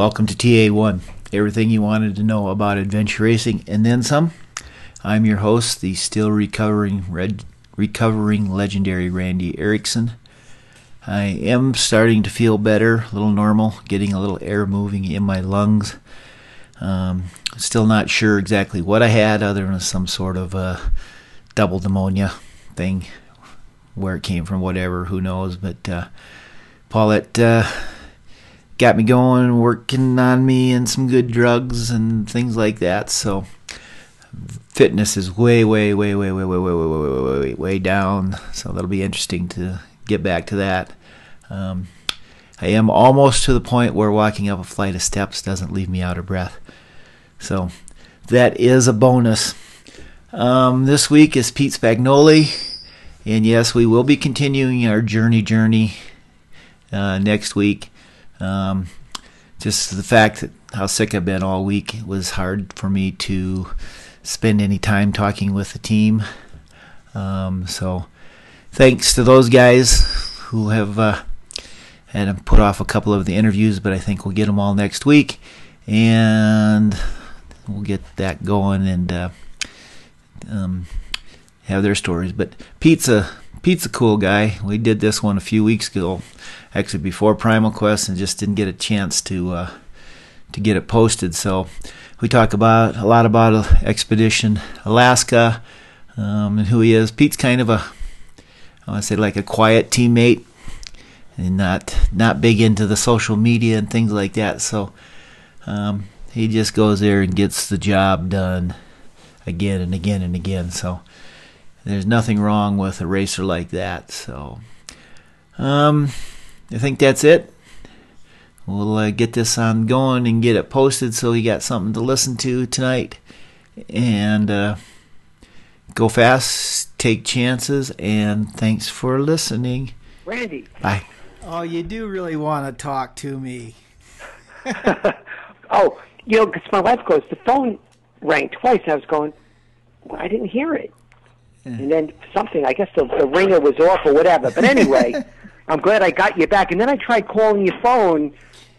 Welcome to TA1, everything you wanted to know about adventure racing and then some. I'm your host, the still recovering red, recovering legendary Randy Erickson. I am starting to feel better, a little normal, getting a little air moving in my lungs. Um, still not sure exactly what I had, other than some sort of uh, double pneumonia thing. Where it came from, whatever, who knows. But uh, Paulette uh, got me going, working on me, and some good drugs and things like that. So fitness is way, way, way, way, way, way, way, way, way, way, way, way down. So that'll be interesting to get back to that. Um, I am almost to the point where walking up a flight of steps doesn't leave me out of breath. So that is a bonus. Um, this week is Pete Spagnoli, and yes, we will be continuing our journey journey uh, next week. Um, just the fact that how sick I've been all week it was hard for me to spend any time talking with the team. Um, so thanks to those guys who have uh, had put off a couple of the interviews, but I think we'll get them all next week, and we'll get that going and uh, um, have their stories. But pizza. Pete's a cool guy. We did this one a few weeks ago, actually before Primal Quest, and just didn't get a chance to uh, to get it posted. So we talk about a lot about Expedition Alaska um, and who he is. Pete's kind of a I want to say like a quiet teammate, and not not big into the social media and things like that. So um, he just goes there and gets the job done again and again and again. So there's nothing wrong with a racer like that. So, um, I think that's it. We'll uh, get this on going and get it posted so you got something to listen to tonight. And uh, go fast, take chances, and thanks for listening. Randy. Bye. Oh, you do really want to talk to me. oh, you know, because my wife goes, the phone rang twice. I was going, well, I didn't hear it. And then something, I guess the, the ringer was off or whatever. But anyway, I'm glad I got you back. And then I tried calling your phone,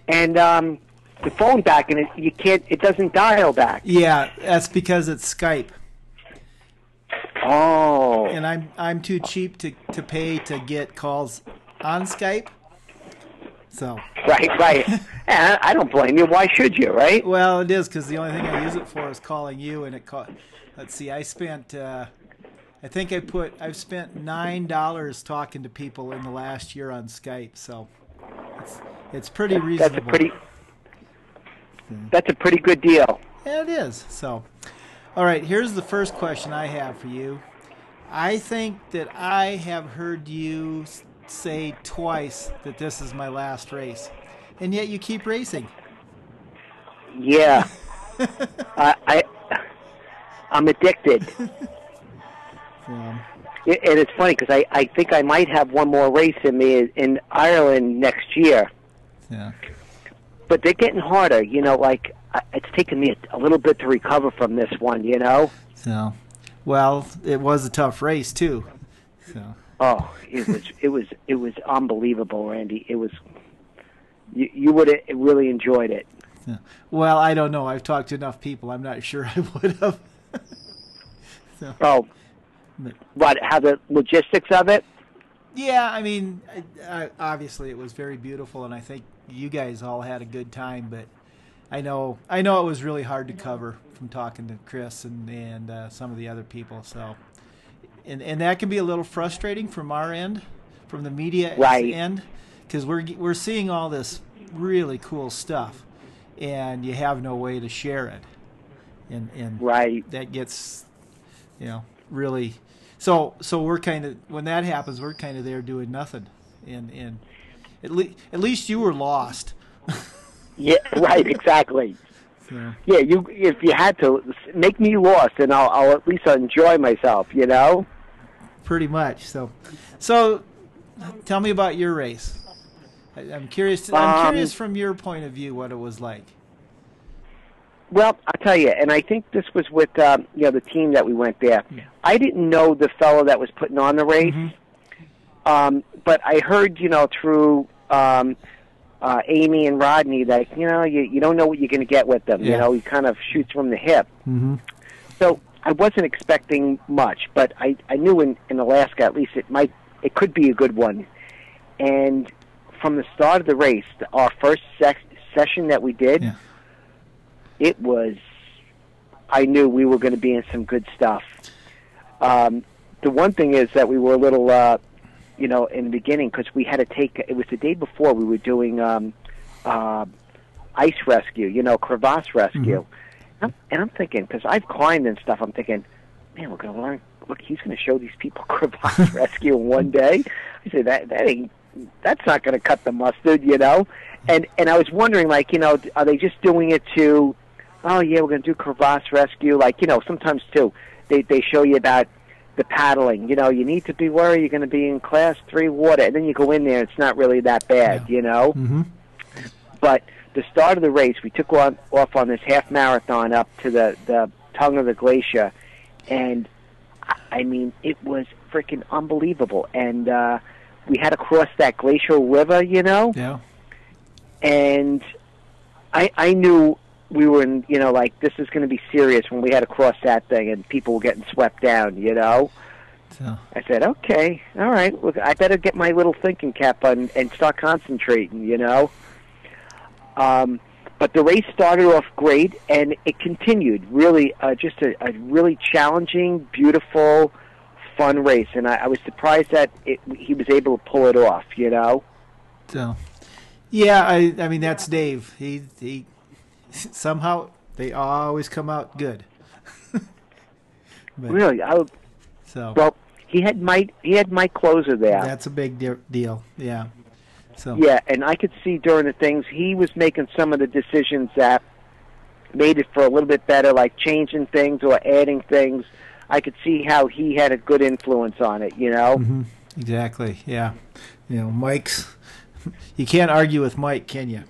and um, the phone back, and it, you can't, it doesn't dial back. Yeah, that's because it's Skype, Oh, and I'm I'm too cheap to, to pay to get calls on Skype. So, right, right. and I don't blame you. Why should you, right? well, it is because the only thing I use it for is calling you, and it call. Let's see, I spent. Uh, I think I put. I've spent nine dollars talking to people in the last year on Skype, so it's it's pretty reasonable. That's a pretty, that's a pretty good deal. Yeah, it is. So, all right, here's the first question I have for you. I think that I have heard you say twice that this is my last race, and yet you keep racing. Yeah. I, I, I'm addicted. Yeah, and it's funny because I, I think I might have one more race in me in Ireland next year, yeah. but they're getting harder. You know, like it's taken me a, a little bit to recover from this one. You know, So, well, it was a tough race too. So, oh, it was it was it was unbelievable, Randy. It was you you would have really enjoyed it. yeah. well, I don't know. I've talked to enough people. I'm not sure I would have. so, Oh, but- what? How the logistics of it? Yeah, I mean, I, I, obviously it was very beautiful, and I think you guys all had a good time. But I know, I know it was really hard to cover from talking to Chris and and uh, some of the other people. So, and and that can be a little frustrating from our end, from the media Right. end, because we're we're seeing all this really cool stuff, and you have no way to share it, and and Right. that gets you know really so so we're kind of when that happens we're kind of there doing nothing and and at least at least you were lost Yeah. Right. Exactly. so, Yeah, you if you had to make me lost, and I'll I'll at least enjoy myself. You know. pretty much so so tell me about your race I, i'm curious to, i'm Um, curious from your point of view what it was like Well, I'll tell you, and I think this was with um, you know the team that we went there. Yeah. I didn't know the fellow that was putting on the race, Mhm. um, but I heard you know through um, uh, Amy and Rodney, that you know, you you don't know what you're going to get with them. You know, he kind of shoots from the hip. Mm-hmm. So I wasn't expecting much, but I I knew in in Alaska at least it might it could be a good one. And from the start of the race, our first sec- session that we did, Yeah. It was I knew we were going to be in some good stuff. Um, the one thing is that we were a little, uh, you know, in the beginning because we had to take. It was the day before we were doing um, uh, ice rescue, you know, crevasse rescue, and, I'm, and I'm thinking because I've climbed and stuff. I'm thinking, man, we're going to learn. Look, he's going to show these people crevasse rescue in one day. I say that that ain't. That's not going to cut the mustard, you know. And and I was wondering, like, you know, are they just doing it to? Oh yeah, we're going to do crevasse rescue. Like you know, sometimes too, they they show you about the paddling. You know, you need to be worried you're going to be in class three water, and then you go in there, it's not really that bad. Yeah. You know, Mm-hmm. but the start of the race, we took on, off on this half marathon up to the the tongue of the glacier, and I- I mean, it was freaking unbelievable. And uh, we had to cross that glacial river. You know, Yeah. and I I knew we were in you know like this is going to be serious when we had to cross that thing and people were getting swept down you know? So. I said okay all right look I better get my little thinking cap on and start concentrating you know? Um but the race started off great and it continued. Really uh, just a, a really challenging beautiful fun race. And I, I was surprised that it, he was able to pull it off you know? So, yeah, I I mean that's Dave. He he somehow they always come out good. but, really I, would- So well he had Mike he had Mike Kloser there that's a big de- deal. Yeah. So Yeah, and I could see during the things he was making some of the decisions that made it for a little bit better, like changing things or adding things. I could see how he had a good influence on it. You know, Mhm. exactly. Yeah. You know, Mike's. You can't argue with Mike, can you?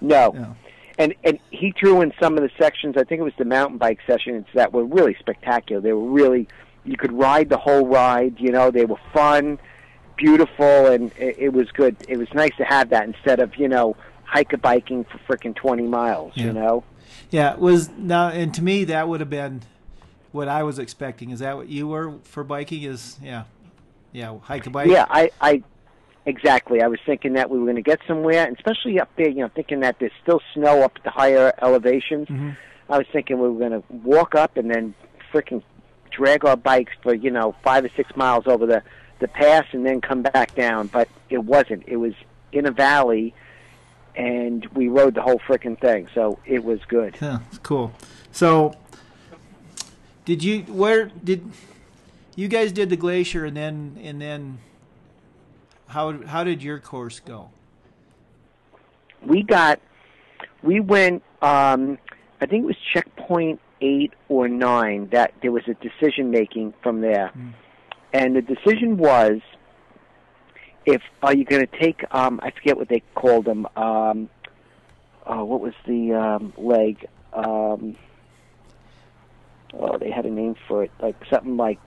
no, No. And and he threw in some of the sections. I think it was the mountain bike sessions that were really spectacular. They were really you could ride the whole ride. You know, they were fun, beautiful, and it, it was good. It was nice to have that instead of you know hike a biking for freaking twenty miles. Yeah. You know. Yeah, it was now, and to me that would have been what I was expecting. Is that what you were for biking? Is yeah, yeah, hike a bike. Yeah, I, I exactly. I was thinking that we were going to get somewhere, and especially up there. You know, thinking that there's still snow up at the higher elevations. Mhm. I was thinking we were going to walk up and then freaking drag our bikes for you know five or six miles over the the pass and then come back down. But it wasn't. It was in a valley, and we rode the whole freaking thing. So it was good. Yeah, it's cool. So, did you where did you guys did the glacier and then and then how how did your course go? we got we went um i think it was checkpoint eight or nine that there was a decision making from there Mm. and the decision was if are you going to take um i forget what they called them um oh what was the um leg um oh they had a name for it like something like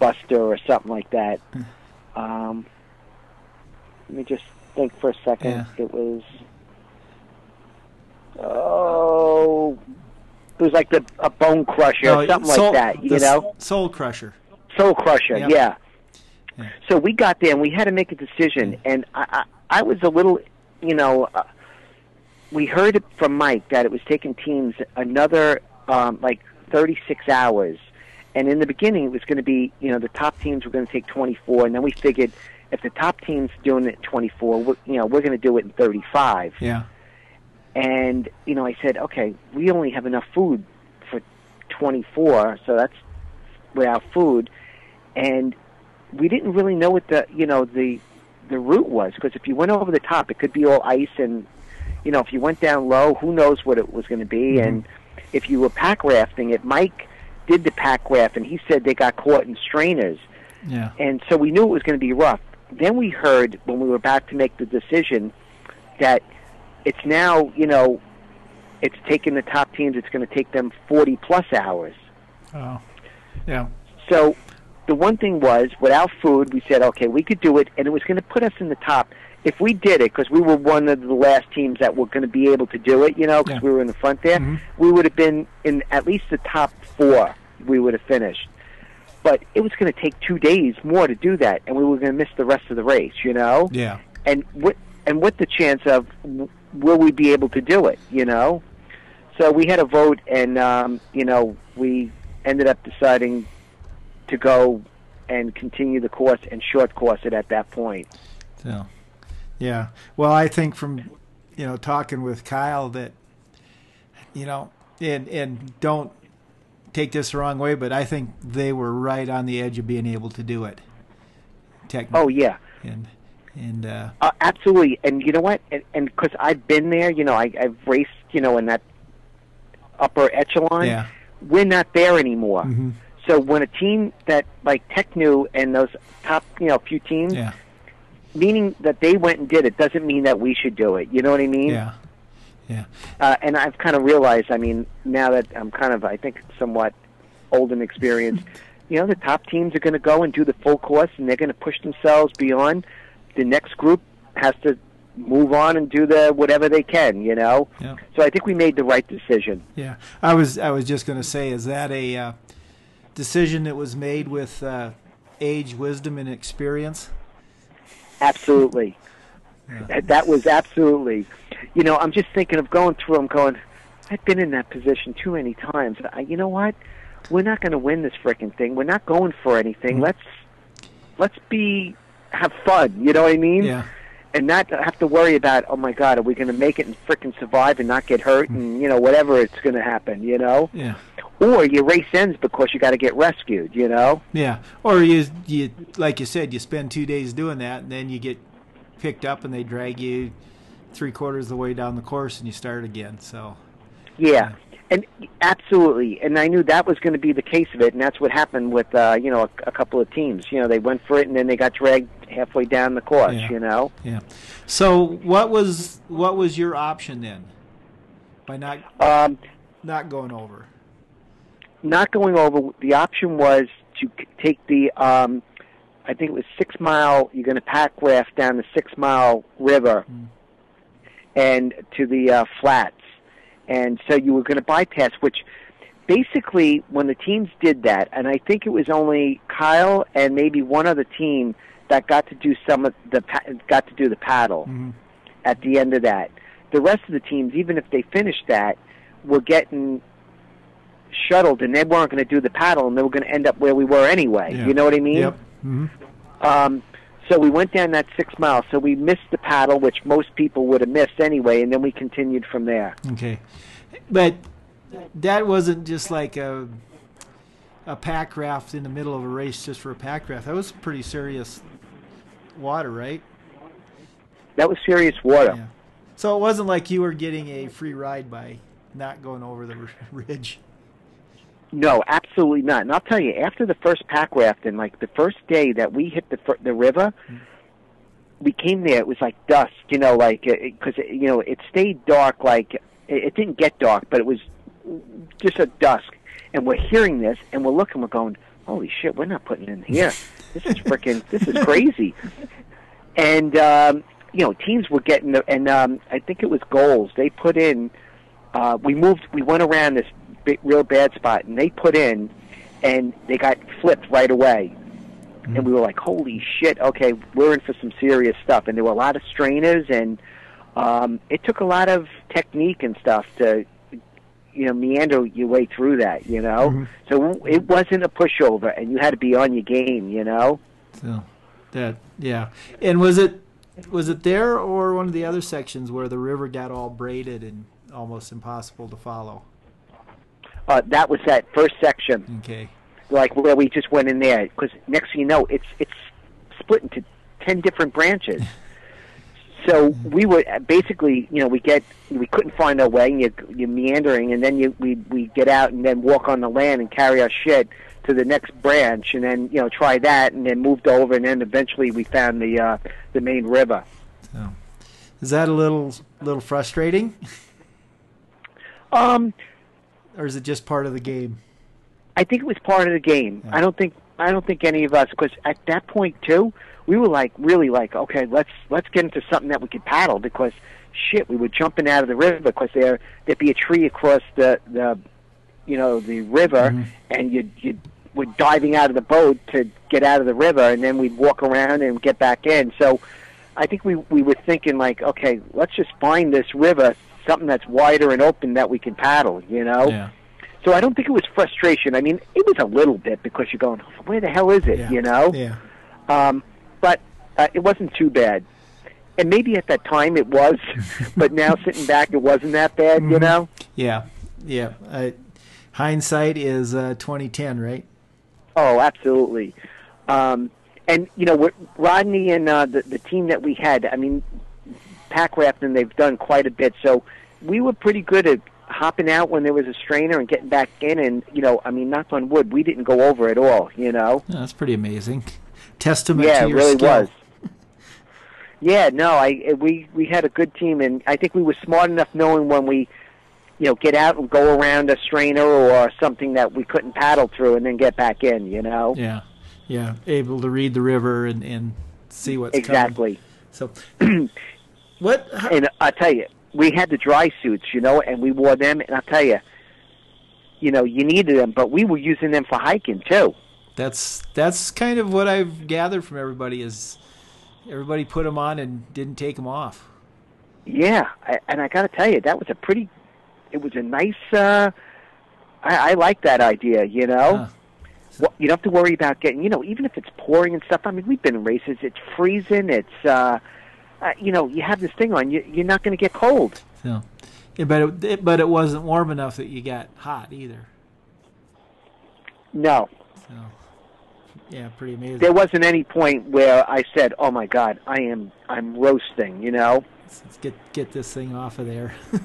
buster or something like that um let me just think for a second Yeah. it was oh it was like the a bone crusher or something Soul- like that you know Soul Crusher. Soul Crusher, Yep. yeah. Yeah. So we got there and we had to make a decision, and I, I, I was a little, you know, uh, we heard from Mike that it was taking teams another um, like 36 hours, and in the beginning it was going to be, you know, the top teams were going to take 24, and then we figured if the top team's doing it 24, we're, you know, we're going to do it in 35. Yeah. And you know, I said, okay, we only have enough food for 24, so that's without food, and we didn't really know what the you know the the route was because if you went over the top, it could be all ice, and you know, if you went down low, who knows what it was going to be, Mhm. and if you were pack rafting, it Mike did the pack raft, and he said they got caught in strainers Yeah. and so we knew it was going to be rough. Then we heard when we were about to make the decision that it's now, you know, it's taking the top teams. It's going to take them forty plus hours. Oh. Yeah. So the one thing was, without food, we said, okay, we could do it, and it was going to put us in the top. if we did it, because we were one of the last teams that were going to be able to do it, you know, because Yeah. we were in the front there, Mhm. we would have been in at least the top four. We would have finished. But it was going to take two days more to do that, and we were going to miss the rest of the race, you know. Yeah. And what and what the chance of will we be able to do it, you know? So we had a vote, and um, you know, we ended up deciding to go and continue the course and short course it at that point. So, yeah. Well, I think from you know talking with Kyle that you know, and and don't take this the wrong way, but I think they were right on the edge of being able to do it. Technically. Oh yeah, And and uh, uh, absolutely. And you know what? And because I've been there, you know, I, I've raced, you know, in that upper echelon. yeah. We're not there anymore. hmm So when a team that like Tecnu and those top, you know, few teams, Yeah. meaning that they went and did it, doesn't mean that we should do it. You know what I mean? Yeah. Yeah. Uh, and I've kind of realized. I mean, now that I'm kind of, I think, somewhat old and experienced, you know, the top teams are going to go and do the full course, and they're going to push themselves beyond. The next group has to move on and do the whatever they can. You know. Yeah. So I think we made the right decision. Yeah, I was I was just going to say, is that a uh, decision that was made with uh, age, wisdom, and experience? Absolutely. Yeah. That- That was absolutely. You know, I'm just thinking of going through. I'm going. I've been in that position too many times. I, you know what? We're not going to win this frickin' thing. We're not going for anything. Mhm. Let's let's be have fun. You know what I mean? Yeah, And not have to worry about. Oh my God, are we going to make it and frickin' survive and not get hurt and you know whatever it's going to happen. You know? yeah, Or your race ends because you got to get rescued. You know? yeah. Or you you like you said, you spend two days doing that, and then you get picked up, and they drag you three quarters of the way down the course, and you start again. So Yeah, and absolutely. And I knew that was going to be the case of it, and that's what happened with uh, you know a, a couple of teams. You know, they went for it, and then they got dragged halfway down the course. Yeah. You know, yeah. So what was what was your option then? By not um, not going over. not going over. The option was to take the. Um, I think it was six mile. You're going to pack raft down the six mile river, Mm. And to the uh, flats, and so you were going to bypass which. Basically, when the teams did that, and I think it was only Kyle and maybe one other team that got to do some of the got to do the paddle hmm at the end of that. The rest of the teams, even if they finished that, were getting shuttled, and they weren't going to do the paddle, and they were going to end up where we were anyway. Yeah. You know what I mean? Yep. hmm Um, so we went down that six miles. So we missed the paddle, which most people would have missed anyway, and then we continued from there. Okay, but that wasn't just like a a pack raft in the middle of a race just for a pack raft. That was pretty serious water, right? That was serious water. Yeah. So it wasn't like you were getting a free ride by not going over the ridge. No, absolutely not. And I'll tell you, after the first pack raft and like the first day that we hit the the river, we came there. It was like dusk, you know, like because you know it stayed dark. Like it, it didn't get dark, but it was just a dusk. And we're hearing this, and we're looking. We're going, "Holy shit! We're not putting in here. This is freaking. this is crazy." And um, you know, teams were getting, the, and um, I think it was goals. They put in. Uh, we moved. We went around this big, real bad spot, and they put in, and they got flipped right away. And we were like, "Holy shit! Okay, we're in for some serious stuff." And there were a lot of strainers, and um, it took a lot of technique and stuff to, you know, meander your way through that. You know, Mhm. so it wasn't a pushover, and you had to be on your game. You know. So that yeah. And was it was it there or one of the other sections where the river got all braided and almost impossible to follow? Uh, that was that first section. Okay. like where we just went in there because next thing you know it's it's split into 10 different branches so we were basically you know we get we couldn't find our way and you you're meandering and then you we we get out and then walk on the land and carry our shit to the next branch and then you know try that and then moved over and then eventually we found the uh the main river So is that a little little frustrating um or is it just part of the game? I think it was part of the game. Yeah. I don't think I don't think any of us, because at that point too, we were like really like, okay, let's let's get into something that we could paddle because shit, we were jumping out of the river because there there'd be a tree across the the you know the river, Mhm. and you you were diving out of the boat to get out of the river, and then we'd walk around and get back in. So I think we we were thinking like, okay, let's just find this river, something that's wider and open that we can paddle, you know. Yeah. So I don't think it was frustration. I mean, it was a little bit because you're going, where the hell is it, Yeah. you know? Yeah. Um, but uh, it wasn't too bad. And maybe at that time it was, but now sitting back, it wasn't that bad, you Mhm. know? Yeah. Yeah. Uh, hindsight is uh, 2010, right? Oh, absolutely. Um, and you know, Rodney and uh, the the team that we had, I mean, pack rafting, they've done quite a bit. So we were pretty good at hopping out when there was a strainer and getting back in. And you know, I mean, knock on wood, we didn't go over at all. You know. Yeah, that's pretty amazing. Testament yeah, to it really skill. was. Yeah, no, I we we had a good team, and I think we were smart enough knowing when we, you know, get out and go around a strainer or something that we couldn't paddle through, and then get back in. You know. Yeah. Yeah. Able to read the river and, and see what's exactly. coming. So, what? how- And I tell you, we had the dry suits, you know, and we wore them. And I tell you, you know, you needed them, but we were using them for hiking too. That's that's kind of what I've gathered from everybody is everybody put them on and didn't take them off. Yeah, I, and I got to tell you, that was a pretty. It was a nice. uh I, I like that idea. You know, Huh. well, you don't have to worry about getting. You know, even if it's pouring and stuff. I mean, we've been in races. It's freezing. It's. uh, uh You know, you have this thing on. You, you're not going to get cold. So, yeah, but it, it but it wasn't warm enough that you got hot either. No, So, yeah, pretty amazing. there wasn't any point where I said, "Oh my God, I am. I'm roasting." You know. Let's, let's get get this thing off of there.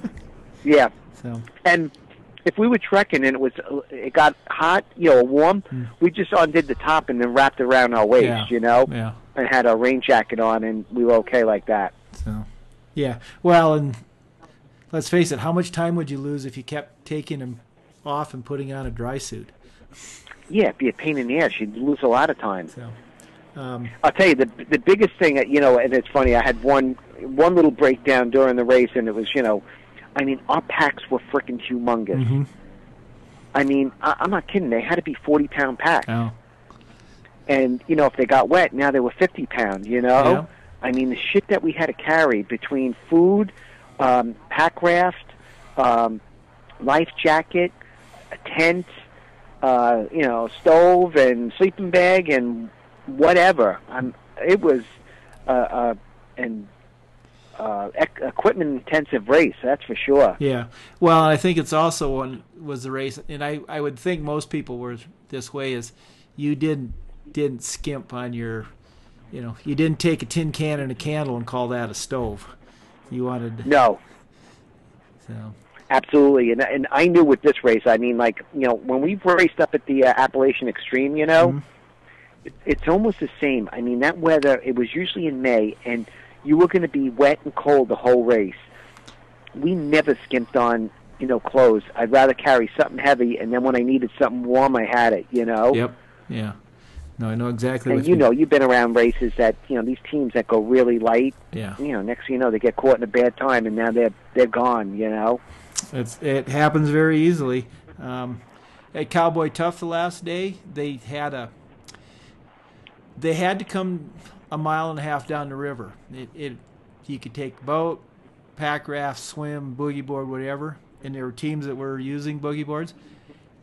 Yeah. so, And if we were trekking and it was it got hot, you know, warm, Mm. we just undid the top and then wrapped around our waist, Yeah. you know, yeah. And had our rain jacket on, and we were okay like that. So, yeah. Well, and let's face it, how much time would you lose if you kept taking them off and putting on a dry suit? Yeah, it'd be a pain in the ass. You'd lose a lot of time. So, um, I'll tell you the the biggest thing, that you know, and it's funny. I had one one little breakdown during the race, and it was, you know, I mean, our packs were freaking humongous. mhm. I mean, I, I'm not kidding. They had to be forty pound packs, Oh, and you know, if they got wet, now they were fifty pound. You know. yeah. I mean, the shit that we had to carry between food, um, pack raft, um, life jacket, a tent, uh, you know, stove and sleeping bag and whatever. I'm, it was uh, uh, an uh, equipment intensive race, that's for sure. Yeah. Well, I think it's also one was the race, and I, I would think most people were this way is you didn't didn't skimp on your, you know, you didn't take a tin can and a candle and call that a stove. You wanted No, so absolutely. And, and I knew with this race, I mean, like, you know, when we raced up at the uh, Appalachian Extreme, you know, Mhm. it, it's almost the same. I mean, that weather, it was usually in May, and you were going to be wet and cold the whole race. We never skimped on, you know, clothes. I'd rather carry something heavy, and then when I needed something warm, I had it, you know? Yep. Yeah. No, I know exactly And you know, you've been around races that, you know, these teams that go really light, Yeah. you know, next thing you know, they get caught in a bad time, and now they're, they're gone, you know? It's it happens very easily. Um, at Cowboy Tough the last day, they had a they had to come a mile and a half down the river. It, it you could take boat, pack raft, swim, boogie board, whatever. And there were teams that were using boogie boards.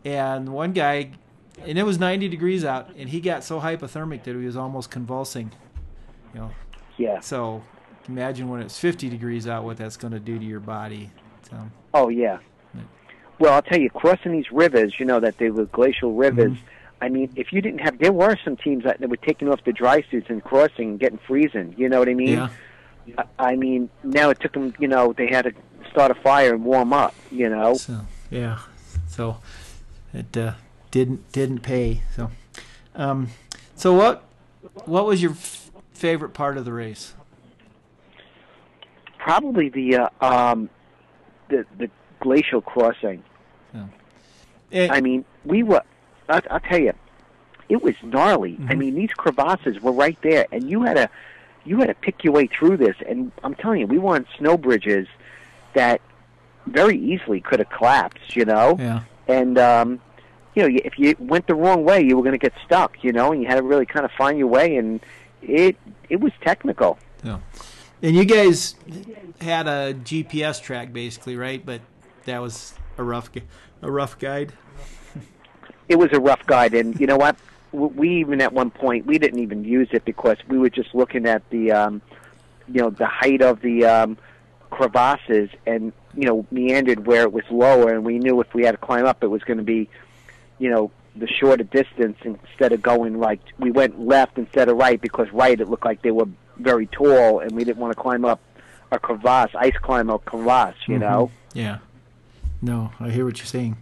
And one guy, and it was 90 degrees out, and he got so hypothermic that he was almost convulsing. You know, Yeah. so imagine when it's 50 degrees out, what that's going to do to your body. So. Oh yeah. Right. Well, I'll tell you, crossing these rivers, you know that they were glacial rivers. Mhm. I mean, if you didn't have, there were some teams that, that were taking off the dry suits and crossing and getting freezing. You know what I mean? Yeah. I, I mean, now it took them. You know, they had to start a fire and warm up. You know. So yeah, so it uh, didn't didn't pay. So, um, so what what was your f- favorite part of the race? Probably the uh, um, the the glacial crossing. Eh, I mean, we were. I, I'll tell you, it was gnarly. I Mhm. mean, these crevasses were right there, and you had to you had to pick your way through this. And I'm telling you, we were on snow bridges that very easily could have collapsed. You know, Yeah. and um, you know, if you went the wrong way, you were going to get stuck. You know, and you had to really kind of find your way, and it it was technical. Yeah. And you guys had a GPS track basically, right? But that was a rough, a rough guide. it was a rough guide, and you know what? We even at one point we didn't even use it because we were just looking at the, um, you know, the height of the um, crevasses, and you know, meandered where it was lower, and we knew if we had to climb up, it was going to be, you know, the shorter distance instead of going like we went left instead of right because right it looked like they were very tall, and we didn't want to climb up a crevasse, ice climb a crevasse, you mm-hmm. know. Yeah. No, I hear what you're saying.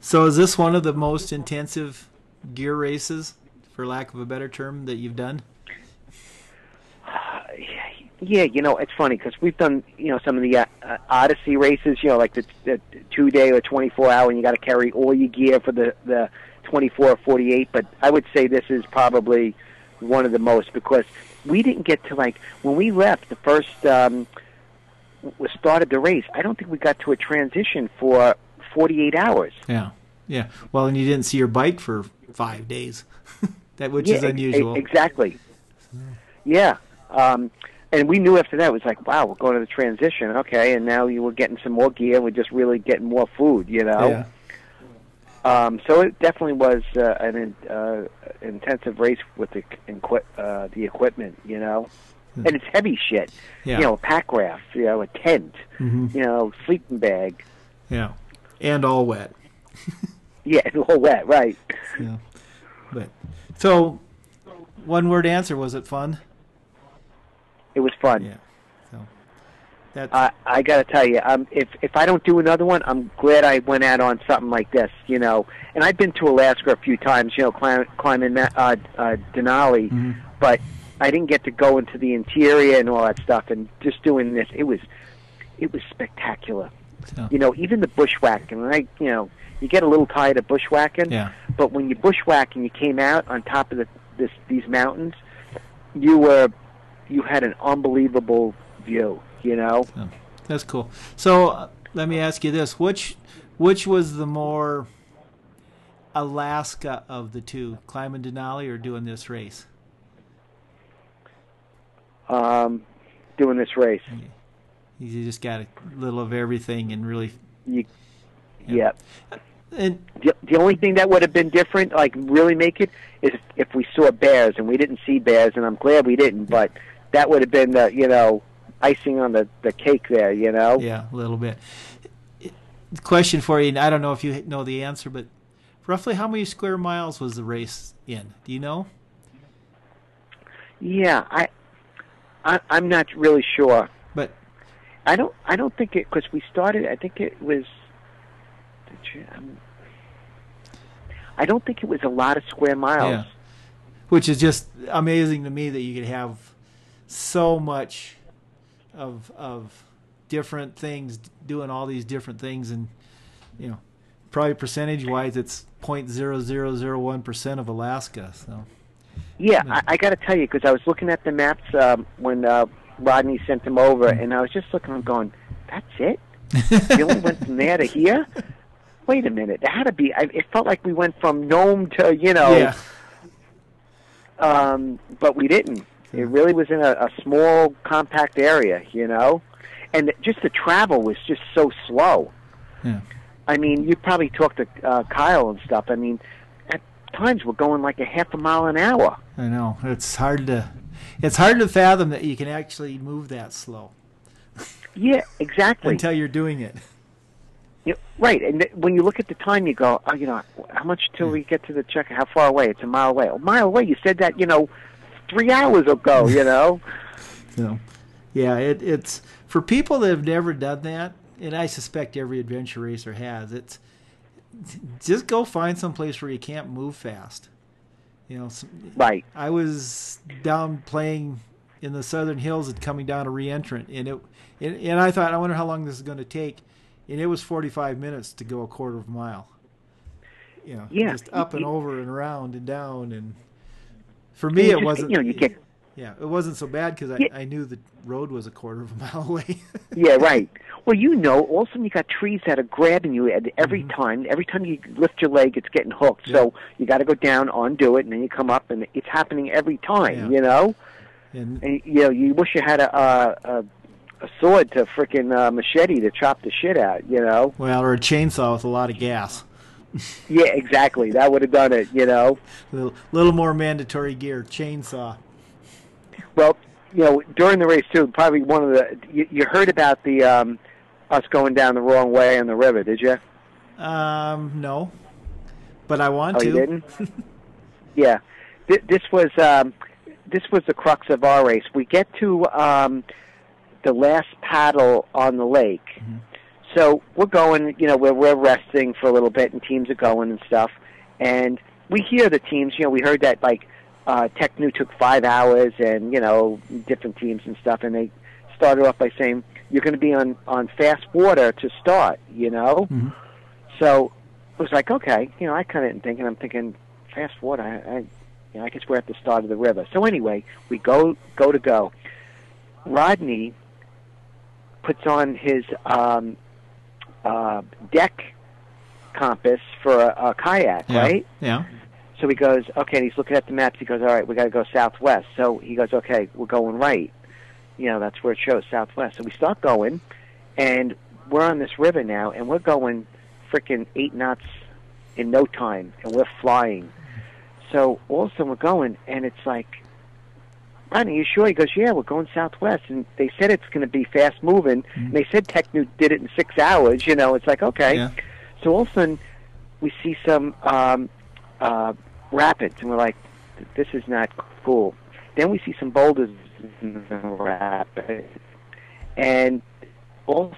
So is this one of the most intensive gear races, for lack of a better term, that you've done? Yeah, you know, it's funny because we've done, you know, some of the uh, uh, Odyssey races, you know, like the, the two day or 24 hour, and you got to carry all your gear for the, the 24 or 48. But I would say this is probably one of the most because we didn't get to, like, when we left the first, um, w- started the race, I don't think we got to a transition for 48 hours. Yeah. Yeah. Well, and you didn't see your bike for five days, that which yeah, is unusual. exactly. Yeah. Um, and we knew after that it was like, wow, we're going to the transition, okay, and now you were getting some more gear, and we're just really getting more food, you know. Yeah. Um, so it definitely was uh, an uh, intensive race with the uh, the equipment, you know, Hmm. and it's heavy shit. Yeah. You know, a pack raft, you know, a tent, mm-hmm. you know, sleeping bag. Yeah. And all wet. Yeah, all wet, right? Yeah. But so, one word answer was it fun? It was fun. Yeah. So that's I I got to tell you, um, if if I don't do another one, I'm glad I went out on something like this, you know. And I've been to Alaska a few times, you know, climb, climbing uh, uh, Denali, Mhm. but I didn't get to go into the interior and all that stuff. And just doing this, it was it was spectacular. so, You know, even the bushwhacking, right? You know, you get a little tired of bushwhacking, yeah. but when you bushwhack and you came out on top of the, this these mountains, you were you had an unbelievable view. You know. That's cool. So uh, let me ask you this: which which was the more Alaska of the two, climbing Denali or doing this race? um, doing this race. You just got a little of everything and really. You, Yeah. yeah. And The, the only thing that would have been different, like really make it, is if we saw bears, and we didn't see bears, and I'm glad we didn't. But that would have been the, you know, icing on the the cake there. You know. yeah, a little bit. Question for you, and I don't know if you know the answer, but roughly how many square miles was the race in? Do you know? Yeah, I, I I'm not really sure. But I don't I don't think it because we started. I think it was. did you- um, I don't think it was a lot of square miles. Yeah. which is just amazing to me that you could have so much of of different things doing all these different things and you know probably percentage wise it's 0.0001 percent of Alaska so Yeah. I, I got to tell you because I was looking at the maps um, when uh, Rodney sent them over, Mm-hmm. and I was just looking, and going, "That's it? You only went from there to here? Wait a minute, there had to be. I, it felt like we went from Nome to you know, yeah um, but we didn't. It really was in a, a small, compact area, you know, and just the travel was just so slow. Yeah. I mean, you probably talked to uh, Kyle and stuff. I mean, at times we're going like a half a mile an hour. I know it's hard to it's hard to fathom that you can actually move that slow Yeah, exactly. until you're doing it Yeah, right, and th- when you look at the time, you go, oh, you know, how much till we get to the check? How far away? It's a mile away. A mile away. You said that, you know, three hours ago. You know. So, yeah, it, it's for people that have never done that, and I suspect every adventure racer has. It's just go find some place where you can't move fast. You know, some, right. I was down playing in the southern hills and coming down a reentrant, and it and, and I thought, I wonder how long this is going to take, and it was 45 minutes to go a quarter of a mile. you know, Yeah, just up and over and around and down. And for me, it just- wasn't. you know, you get- Yeah, it wasn't so bad because I, Yeah. I knew the road was a quarter of a mile away. Yeah, right. Well, you know, all of a sudden you got trees that are grabbing you at every time. Every time you lift your leg, it's getting hooked. So you got to go down, undo it, and then you come up, and it's happening every time. Yeah. You know, and and you know, you wish you had a a, a, a sword to frickin' uh, machete to chop the shit out. You know. well, or a chainsaw with a lot of gas. Yeah, exactly. That would have done it. You know. little, little more mandatory gear. Chainsaw. Well, you know, during the race too, probably one of the you, you heard about the um, us going down the wrong way on the river, did you? Um, no, but I want Oh, to. you didn't? yeah. Th- this was um, this was the crux of our race. We get to um, the last paddle on the lake. So we're going, you know, we're, we're resting for a little bit, and teams are going and stuff. And we hear the teams, you know, we heard that like uh, Tecnu took five hours, and you know, different teams and stuff. And they started off by saying you're going to be on on fast water to start, you know. Mhm. So it was like, okay, you know, I kind of didn't think, and I'm thinking, fast water. I, I, you know, I guess we're at the start of the river. So anyway, we go go to go. Rodney puts on his um, uh, deck compass for a, a kayak, Yeah. right? Yeah. So he goes, okay, and he's looking at the maps. He goes, all right, we got to go southwest. So he goes, okay, we're going right. You know, that's where it shows southwest. So we start going, and we're on this river now, and we're going freaking eight knots in no time, and we're flying. So all of a sudden we're going, and it's like, Ronnie, you sure? He goes, yeah, we're going southwest, and they said it's going to be fast moving. And they said Tecnu did it in six hours. You know, it's like okay. Yeah. So all of a sudden we see some um, uh, rapids, and we're like, this is not cool. Then we see some boulders in the rapids, and all of a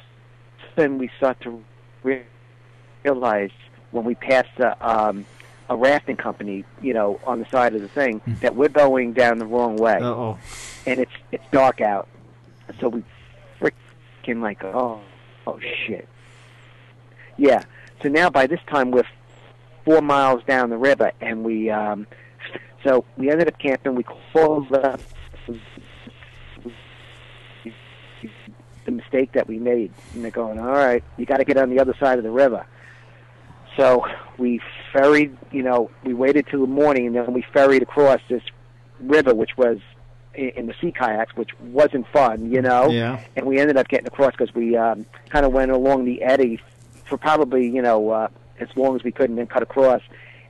sudden we start to re- realize when we pass the, um, a rafting company, you know, on the side of the thing, that we're going down the wrong way, Uh oh. and it's it's dark out. So we freaking like, oh, oh shit, yeah. So now by this time we're four miles down the river, and we um, so we ended up camping. We closed up the mistake that we made, and they're going, all right, you got to get on the other side of the river. So we ferried, you know, we waited till the morning, and then we ferried across this river, which was in the sea kayaks, which wasn't fun, you know. Yeah. And we ended up getting across because we um, kind of went along the eddy for probably, you know, uh, as long as we could, and then cut across.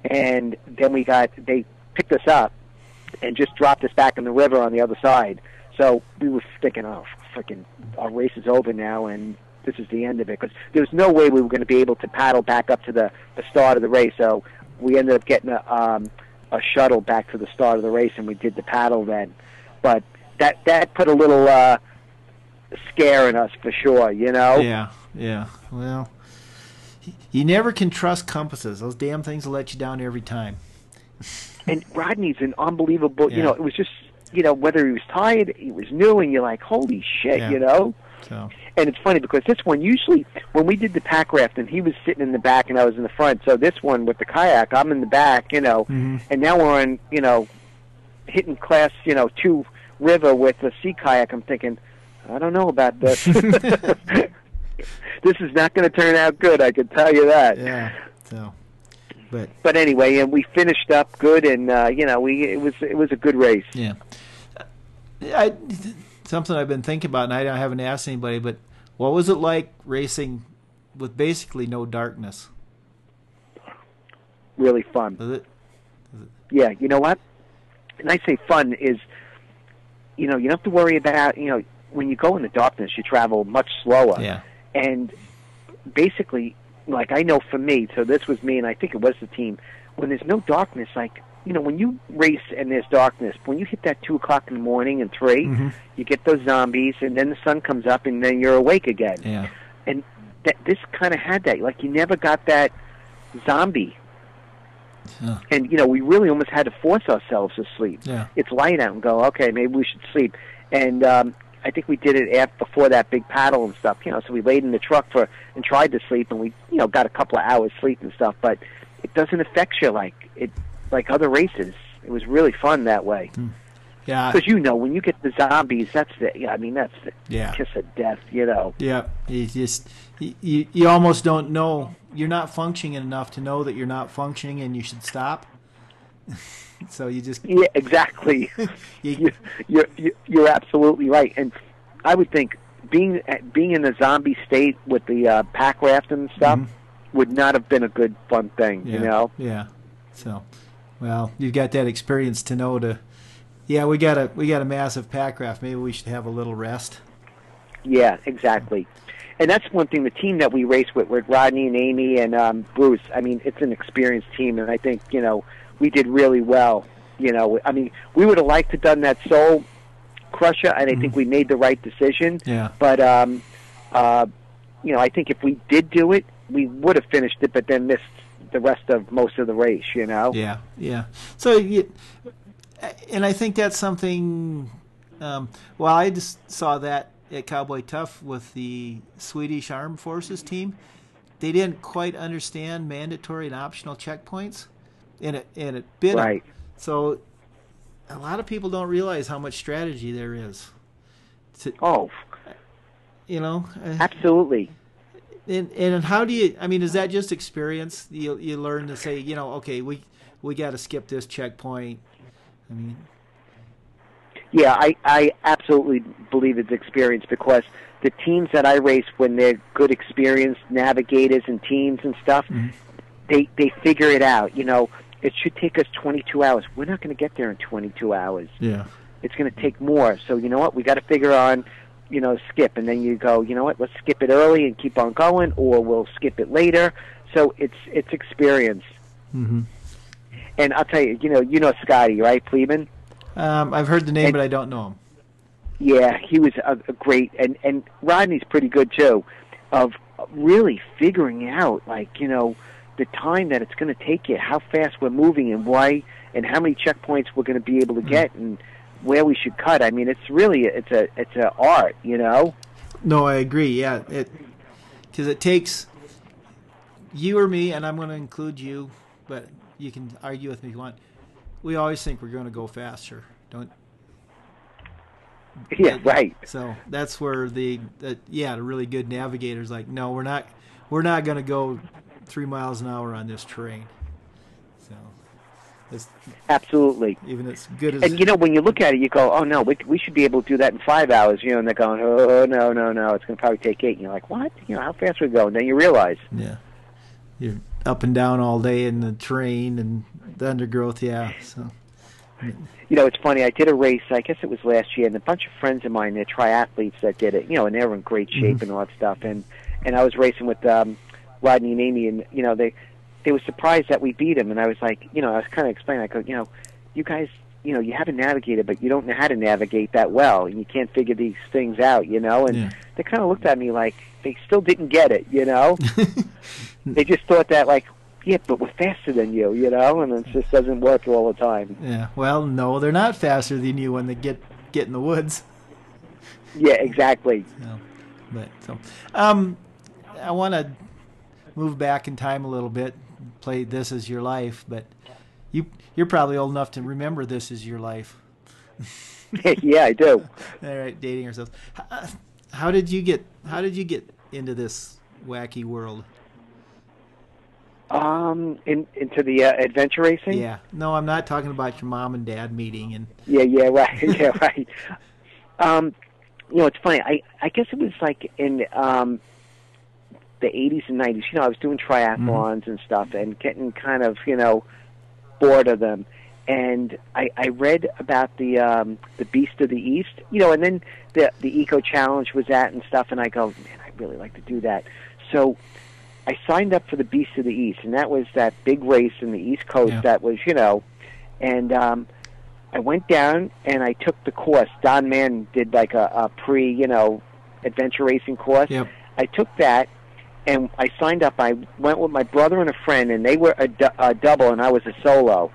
And then we got they picked us up and just dropped us back in the river on the other side. So we were thinking, oh, freaking, our race is over now, and this is the end of it. Because there was no way we were going to be able to paddle back up to the, the start of the race. So we ended up getting a, um, a shuttle back to the start of the race, and we did the paddle then. But that that put a little uh, scare in us for sure, you know. Yeah. Yeah. Well, you never can trust compasses. Those damn things will let you down every time. And Rodney's an unbelievable. You know, it was just you know whether he was tired, he was new, and you're like, holy shit, Yeah. you know. So. And it's funny because this one usually when we did the pack raft and he was sitting in the back and I was in the front. So this one with the kayak, I'm in the back, you know, Mhm. and now we're on, you know, hitting class, you know, two river with the sea kayak. I'm thinking, I don't know about this. this is not going to turn out good. I can tell you that. Yeah. So. But But anyway, and we finished up good, and uh, you know, we it was it was a good race. yeah. I something I've been thinking about, and I haven't asked anybody, but what was it like racing with basically no darkness? Really fun. Was it? Yeah, you know what? And I say fun is, you know, you don't have to worry about, you know, when you go in the darkness, you travel much slower. Yeah. And basically, like I know for me, so this was me, and I think it was the team. When there's no darkness, like you know, when you race and there's darkness, when you hit that two o'clock in the morning and 3 Mhm. you get those zombies, and then the sun comes up, and then you're awake again. Yeah. And that this kind of had that. Like you never got that zombie. Huh. And you know, we really almost had to force ourselves to sleep. Yeah. It's light out and go, okay, maybe we should sleep. And um, I think we did it after, before that big paddle and stuff. You know, so we laid in the truck for and tried to sleep, and we you know got a couple of hours sleep and stuff. But it doesn't affect you like it like other races. It was really fun that way. Yeah. Because you know, when you get the zombies, that's the. yeah, I mean, that's the Yeah. kiss of death. You know. Yeah, you just you, you you almost don't know you're not functioning enough to know that you're not functioning and you should stop. so you just Yeah, exactly. you, you're, you're you're absolutely right. And I would think being being in the zombie state with the uh, pack raft and stuff Mhm. would not have been a good fun thing. yeah, You know. yeah. So, well, you've got that experience to know to. Yeah, we got a we got a massive pack raft. Maybe we should have a little rest. Yeah, exactly. And that's one thing. The team that we race with, with Rodney and Amy and um, Bruce. I mean, it's an experienced team, and I think you know we did really well. You know, I mean, we would have liked to done that Soul Crusher, and I think we made the right decision. Yeah. But um, uh, you know, I think if we did do it, we would have finished it, but then missed the rest of most of the race. You know. Yeah, yeah. So, you, and I think that's something. Um, well, I just saw that at Cowboy Tough with the Swedish Armed Forces team. They didn't quite understand mandatory and optional checkpoints, and it and it bit. Right. So, a lot of people don't realize how much strategy there is. To, Oh, you know, absolutely. And and how do you? I mean, is that just experience? You you learn to say, you know, okay, we we got to skip this checkpoint. I mean, Yeah, I, I absolutely believe it's experience because the teams that I race when they're good experienced navigators and teams and stuff, mm-hmm. they they figure it out. You know, it should take us 22 hours. We're not going to get there in 22 hours. yeah, It's going to take more. So you know what? We got to figure on, you know, skip, and then you go. You know what? Let's skip it early and keep on going, or we'll skip it later. So it's it's experience. hmm And I'll tell you, you know, you know Scotty, right, Pleban? Um, I've heard the name, And- but I don't know him. Yeah, he was a, a great, and and Rodney's pretty good too, of really figuring out like you know the time that it's going to take you, how fast we're moving, and why, and how many checkpoints we're going to be able to get, and where we should cut. I mean, it's really it's a it's an art, you know. No, I agree. Yeah, it because it takes you or me, and I'm going to include you, but you can argue with me if you want. We always think we're going to go faster, don't? Yeah, right. So that's where the, the yeah the really good navigators like no we're not we're not going to go three miles an hour on this terrain. It's Absolutely. even as good as And you know, when you look at it, you go, "Oh no, we we should be able to do that in five hours." You know, and they're going, "Oh no, no, no, it's going to probably take eight. And you're like, "What? You know, how fast we go?" And then you realize, yeah you're up and down all day in the terrain and the undergrowth. Yeah, so you know, it's funny. I did a race. I guess it was last year, and a bunch of friends of mine, they're triathletes that did it. You know, and they were in great shape and all that stuff. And and I was racing with um, Rodney and Amy, and you know, they they were surprised that we beat them. And I was like, you know, I was kind of explaining. I go, you know, you guys, you know, you haven't navigated, but you don't know how to navigate that well, and you can't figure these things out. You know, and Yeah. they kind of looked at me like they still didn't get it. You know, they just thought that like. Yeah, but we're faster than you, you know, and it just doesn't work all the time. yeah. Well, no, they're not faster than you when they get get in the woods. Yeah, exactly. But so, um, I want to move back in time a little bit, play "This Is Your Life," but you you're probably old enough to remember "This Is Your Life." yeah, I do. All right, dating ourselves. How, how did you get How did you get into this wacky world? Um, in, into the uh, adventure racing. Yeah, no, I'm not talking about your mom and dad meeting and yeah, yeah, right, yeah, right. Um, you know, it's funny. I I guess it was like in um the 80s and 90s. You know, I was doing triathlons and stuff, and getting kind of you know bored of them. And I, I read about the um, the Beast of the East, you know, and then the the Eco Challenge was at and stuff, and I go, man, I'd really like to do that. So I signed up for the Beast of the East, and that was that big race in the East Coast Yeah. that was, you know, and um, I went down and I took the course. Don Mann did like a, a pre, you know, adventure racing course. Yep. I took that and I signed up. I went with my brother and a friend, and they were a, du- a double, and I was a solo.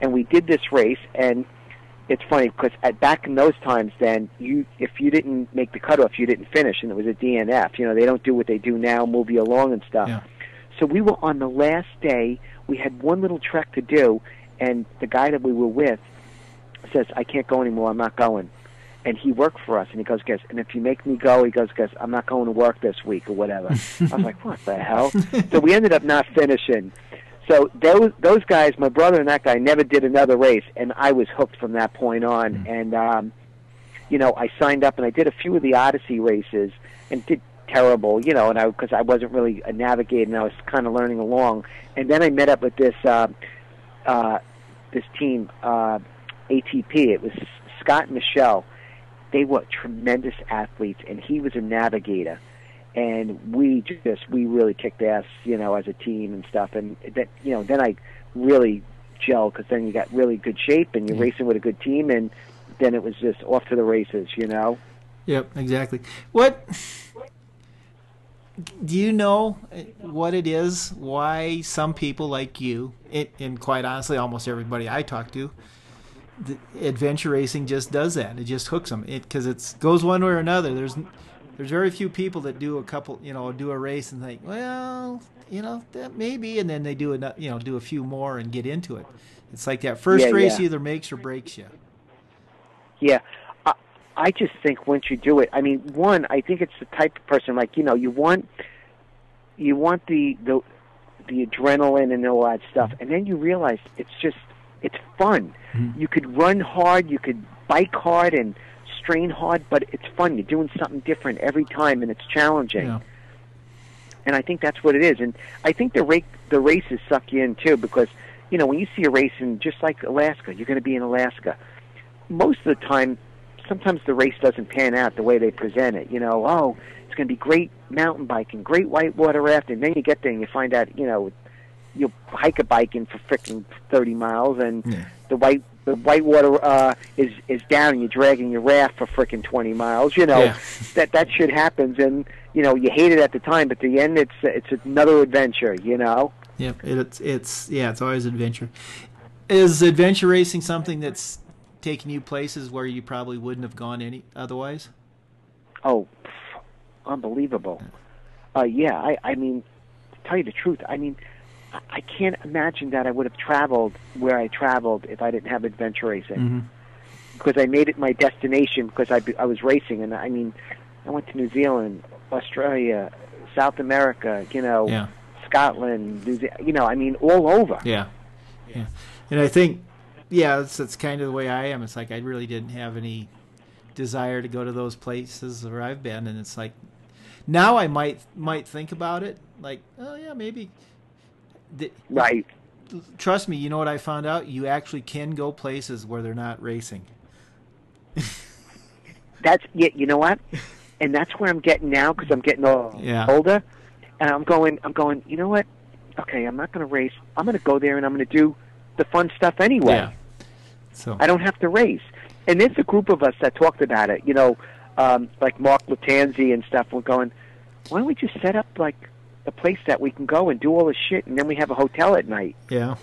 And we did this race, and it's funny because at, back in those times, then you if you didn't make the cutoff, you didn't finish, and it was a DNF. You know, they don't do what they do now, move you along and stuff. Yeah. So we were on the last day. We had one little trek to do, and the guy that we were with says, "I can't go anymore. I'm not going." And he worked for us, and he goes, "Guess." And if you make me go, he goes, "Guess I'm not going to work this week or whatever." I was like, "What the hell?" so we ended up not finishing. So those those guys, my brother and that guy, never did another race, and I was hooked from that point on. Mm. And um, you know, I signed up and I did a few of the Odyssey races and did terrible, you know, and I because I wasn't really a navigator and I was kind of learning along. And then I met up with this uh, uh, this team, uh, ATP. It was Scott and Michelle. They were tremendous athletes, and he was a navigator. And we just we really kicked ass, you know, as a team and stuff. And that you know, then I really gelled because then you got really good shape and you're Yeah. racing with a good team, and then it was just off to the races, you know. Yep, exactly. What do you know what it is? Why some people like you, it, and quite honestly, almost everybody I talk to, adventure racing just does that. It just hooks them. It because it goes one way or another. There's there's very few people that do a couple, you know, do a race and think, well, you know, that maybe, and then they do a, you know, do a few more and get into it. It's like that first Yeah, race yeah. either makes or breaks you. Yeah, I, I just think once you do it, I mean, one, I think it's the type of person like you know you want you want the the the adrenaline and all that stuff, and then you realize it's just it's fun. Mhm. You could run hard, you could bike hard and strain hard, but it's fun. You're doing something different every time, and it's challenging. Yeah. And I think that's what it is. And I think the ra- the races suck you in too because you know when you see a race in just like Alaska, you're going to be in Alaska. Most of the time, sometimes the race doesn't pan out the way they present it. You know, oh, it's going to be great mountain biking, great whitewater rafting. Then you get there and you find out, you know, you hike a bike in for freaking 30 miles, and Yeah. the white the whitewater uh, is is down, and you're dragging your raft for freaking 20 miles. You know, Yeah. that that shit happens, and you know you hate it at the time, but at the end, it's it's another adventure. You know. Yep, it's it's yeah, it's always adventure. Is adventure racing something that's taking you places where you probably wouldn't have gone any otherwise? Oh, pff, unbelievable. Uh, yeah, I, I mean, to tell you the truth, I mean, I, can't imagine that I would have traveled where I traveled if I didn't have adventure racing. Mm-hmm. Because I made it my destination because I, I was racing. And I mean, I went to New Zealand, Australia, South America, you know, Yeah, Scotland, New Ze- you know, I mean, all over. yeah, yeah. And I think yeah, that's, it's kind of the way I am. It's like I really didn't have any desire to go to those places where I've been, and it's like now I might might think about it. Like, oh yeah, maybe. The- Right. Trust me, you know what I found out? You actually can go places where they're not racing. That's you know what? And that's where I'm getting now because I'm getting old, Yeah. older, and I'm going. I'm going. You know what? Okay, I'm not going to race. I'm going to go there and I'm going to do the fun stuff anyway. Yeah. So I don't have to race. And there's a group of us that talked about it. You know, um, like Mark Lattanzi and stuff. We're going. Why don't we just set up like a place that we can go and do all the shit, and then we have a hotel at night. Yeah.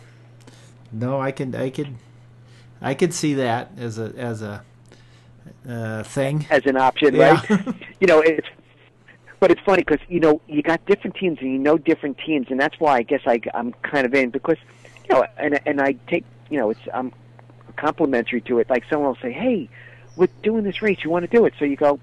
No, I can I could I could see that as a as a uh, thing. as an option, Yeah. right? you know, it's but it's funny because you know you got different teams and you know different teams, and that's why I guess I, I'm kind of in because you know, and and I take you know it's I'm complimentary to it. Like someone will say, "Hey, we're doing this race. You want to do it?" So you go,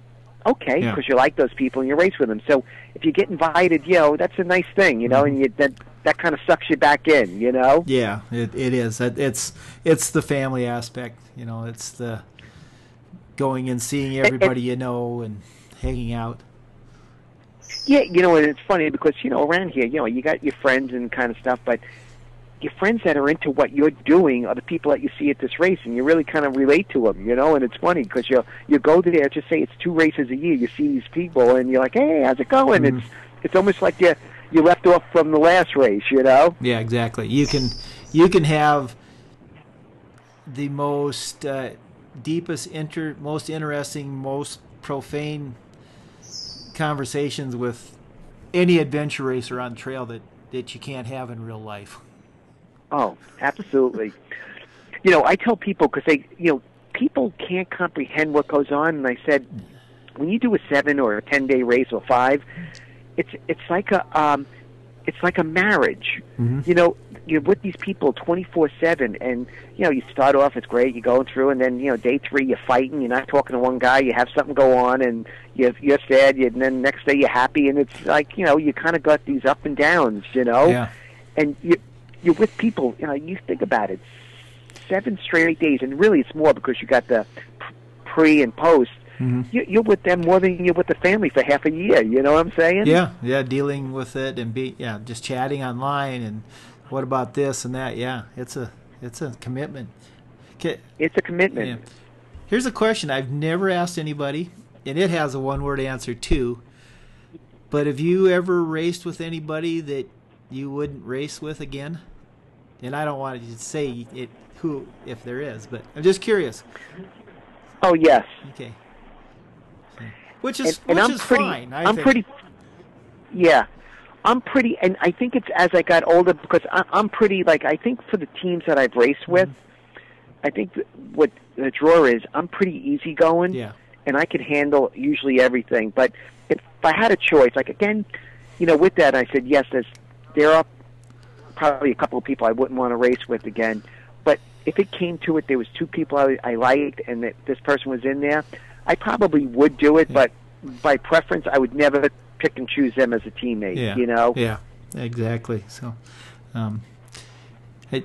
"Okay," Yeah. because you like those people and you race with them. So if you get invited, you know, that's a nice thing, you know, mm-hmm. and you that that kind of sucks you back in, you know. Yeah, it, it is. It, it's it's the family aspect. You know, it's the going and seeing everybody you know and hanging out. Yeah, you know, and it's funny because you know around here, you know, you got your friends and kind of stuff, but your friends that are into what you're doing are the people that you see at this race, and you really kind of relate to them, you know. And it's funny because you you go there, just say it's two races a year, you see these people, and you're like, hey, how's it going? Mhm. It's it's almost like you you left off from the last race, you know. Yeah, exactly. You can you can have the most uh, deepest, inter, most interesting, most profane conversations with any adventure racer on trail that that you can't have in real life. Oh, absolutely. you know, I tell people because they, you know, people can't comprehend what goes on, and I said, when you do a seven or a ten day race or five, it's it's like a um, it's like a marriage. You know, you're with these people 24 seven, and you know you start off it's great, you're going through, and then you know day three you're fighting, you're not talking to one guy, you have something go on, and you're you're sad, you, and then next day you're happy, and it's like you know you kind of got these up and downs, you know, Yeah. and you you're with people. You know, you think about it, seven straight days, and really it's more because you got the pre and post. Mhm. You, you're with them more than you're with the family for half a year. You know what I'm saying? Yeah, yeah, dealing with it and be yeah, just chatting online and what about this and that. Yeah, it's a it's a commitment. 'Kay, It's a commitment. yeah. Here's a question I've never asked anybody, and it has a one word answer too. But have you ever raced with anybody that you wouldn't race with again? And I don't want to say it who if there is, but I'm just curious. Oh yes. Okay. Which is and, and which I'm is pretty. fine. I am pretty. Yeah, I'm pretty, and I think it's as I got older because I, I'm pretty. Like I think for the teams that I've raced with, I think th- what the draw is, I'm pretty easygoing, Yeah. and I can handle usually everything. But if I had a choice, like again, you know, with that, I said yes. There's there are probably a couple of people I wouldn't want to race with again. But if it came to it, there was two people I, I liked, and that this person was in there, I probably would do it. But by preference, I would never pick and choose them as a teammate. Yeah. You know, Yeah. Exactly. So, um, it,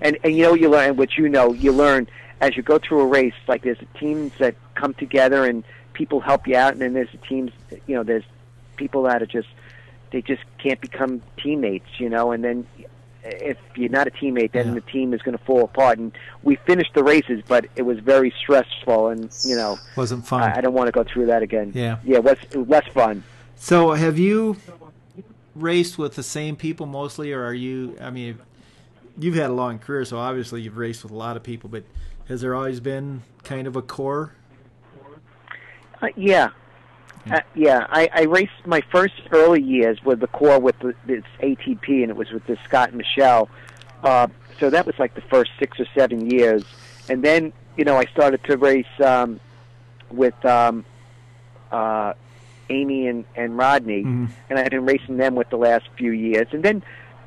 and and you know you learn what you know you learn as you go through a race. Like there's teams that come together and people help you out, and then there's teams. You know, there's people that are just they just can't become teammates. You know, and then if you're not a teammate, then Yeah. the team is going to fall apart. And we finished the races, but it was very stressful, and you know, wasn't fun. I, I don't want to go through that again. Yeah. yeah, it was, was less fun. So, have you raced with the same people mostly, or are you? I mean, you've had a long career, so obviously you've raced with a lot of people. But has there always been kind of a core? Uh, yeah. Uh, yeah, I, I raced my first early years with the core with the, this ATP, and it was with the Scott and Michelle. Uh, so that was like the first six or seven years, and then you know I started to race um, with um, uh, Amy and, and Rodney, Mhm. and I've been racing them with the last few years, and then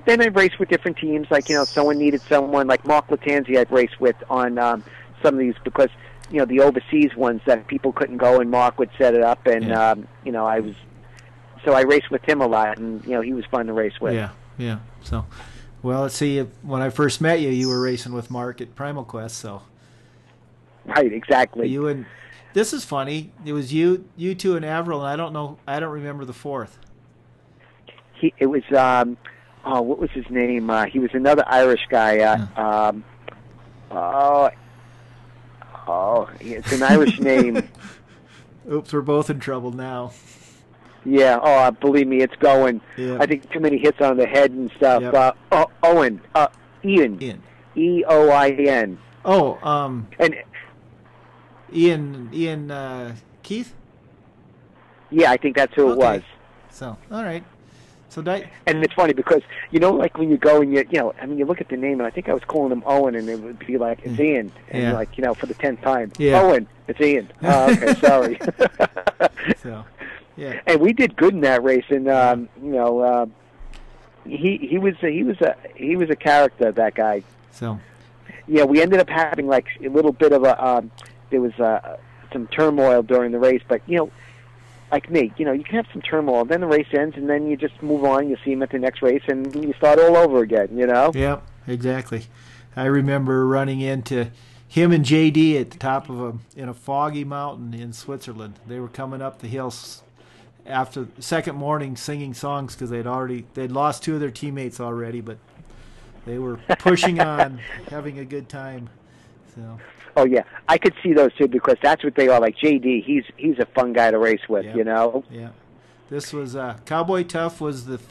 then I raced with different teams. Like you know, someone needed someone like Mark Lattanzi. I've raced with on um, some of these because you know the overseas ones that people couldn't go, and Mark would set it up, and Yeah. um, you know I was so I raced with him a lot, and you know he was fun to race with. Yeah, yeah. So, well, let's see. When I first met you, you were racing with Mark at Primal Quest. So Right, exactly. you and this is funny. It was you, you two, and Avril, and I don't know. I don't remember the fourth. he it was um oh what was his name uh he was another irish guy uh um oh oh it's an irish name Oops, we're both in trouble now. yeah oh uh, believe me it's going Yeah. i think too many hits on the head and stuff Yep. uh oh, owen uh ian Ian. e o i n Oh, um, and Ian, Ian uh, Keith. yeah i think that's who it Okay. was So, all right. So that and it's funny because you know like when you go and you you know i mean you look at the name and i think i was calling him owen and it would be like it's ian and Yeah. like you know for the tenth time Yeah. owen it's ian oh, okay sorry so, yeah. and we did good in that race. And um, you know, uh, he he was he was a he was a character. That guy. So, Yeah, we ended up having like a little bit of a um, there was uh, some turmoil during the race, but you know. Like me, you know, you can have some turmoil. Then the race ends, and then you just move on. You see him at the next race, and you start all over again. You know. Yep, exactly. I remember running into him and JD at the top of a in a foggy mountain in Switzerland. They were coming up the hills after the second morning singing songs because they'd already they'd lost two of their teammates already, but they were pushing on, having a good time. So Oh yeah, I could see those too because that's what they are. Like JD, he's he's a fun guy to race with. Yep. You know. yeah, this was uh, Cowboy Tough was the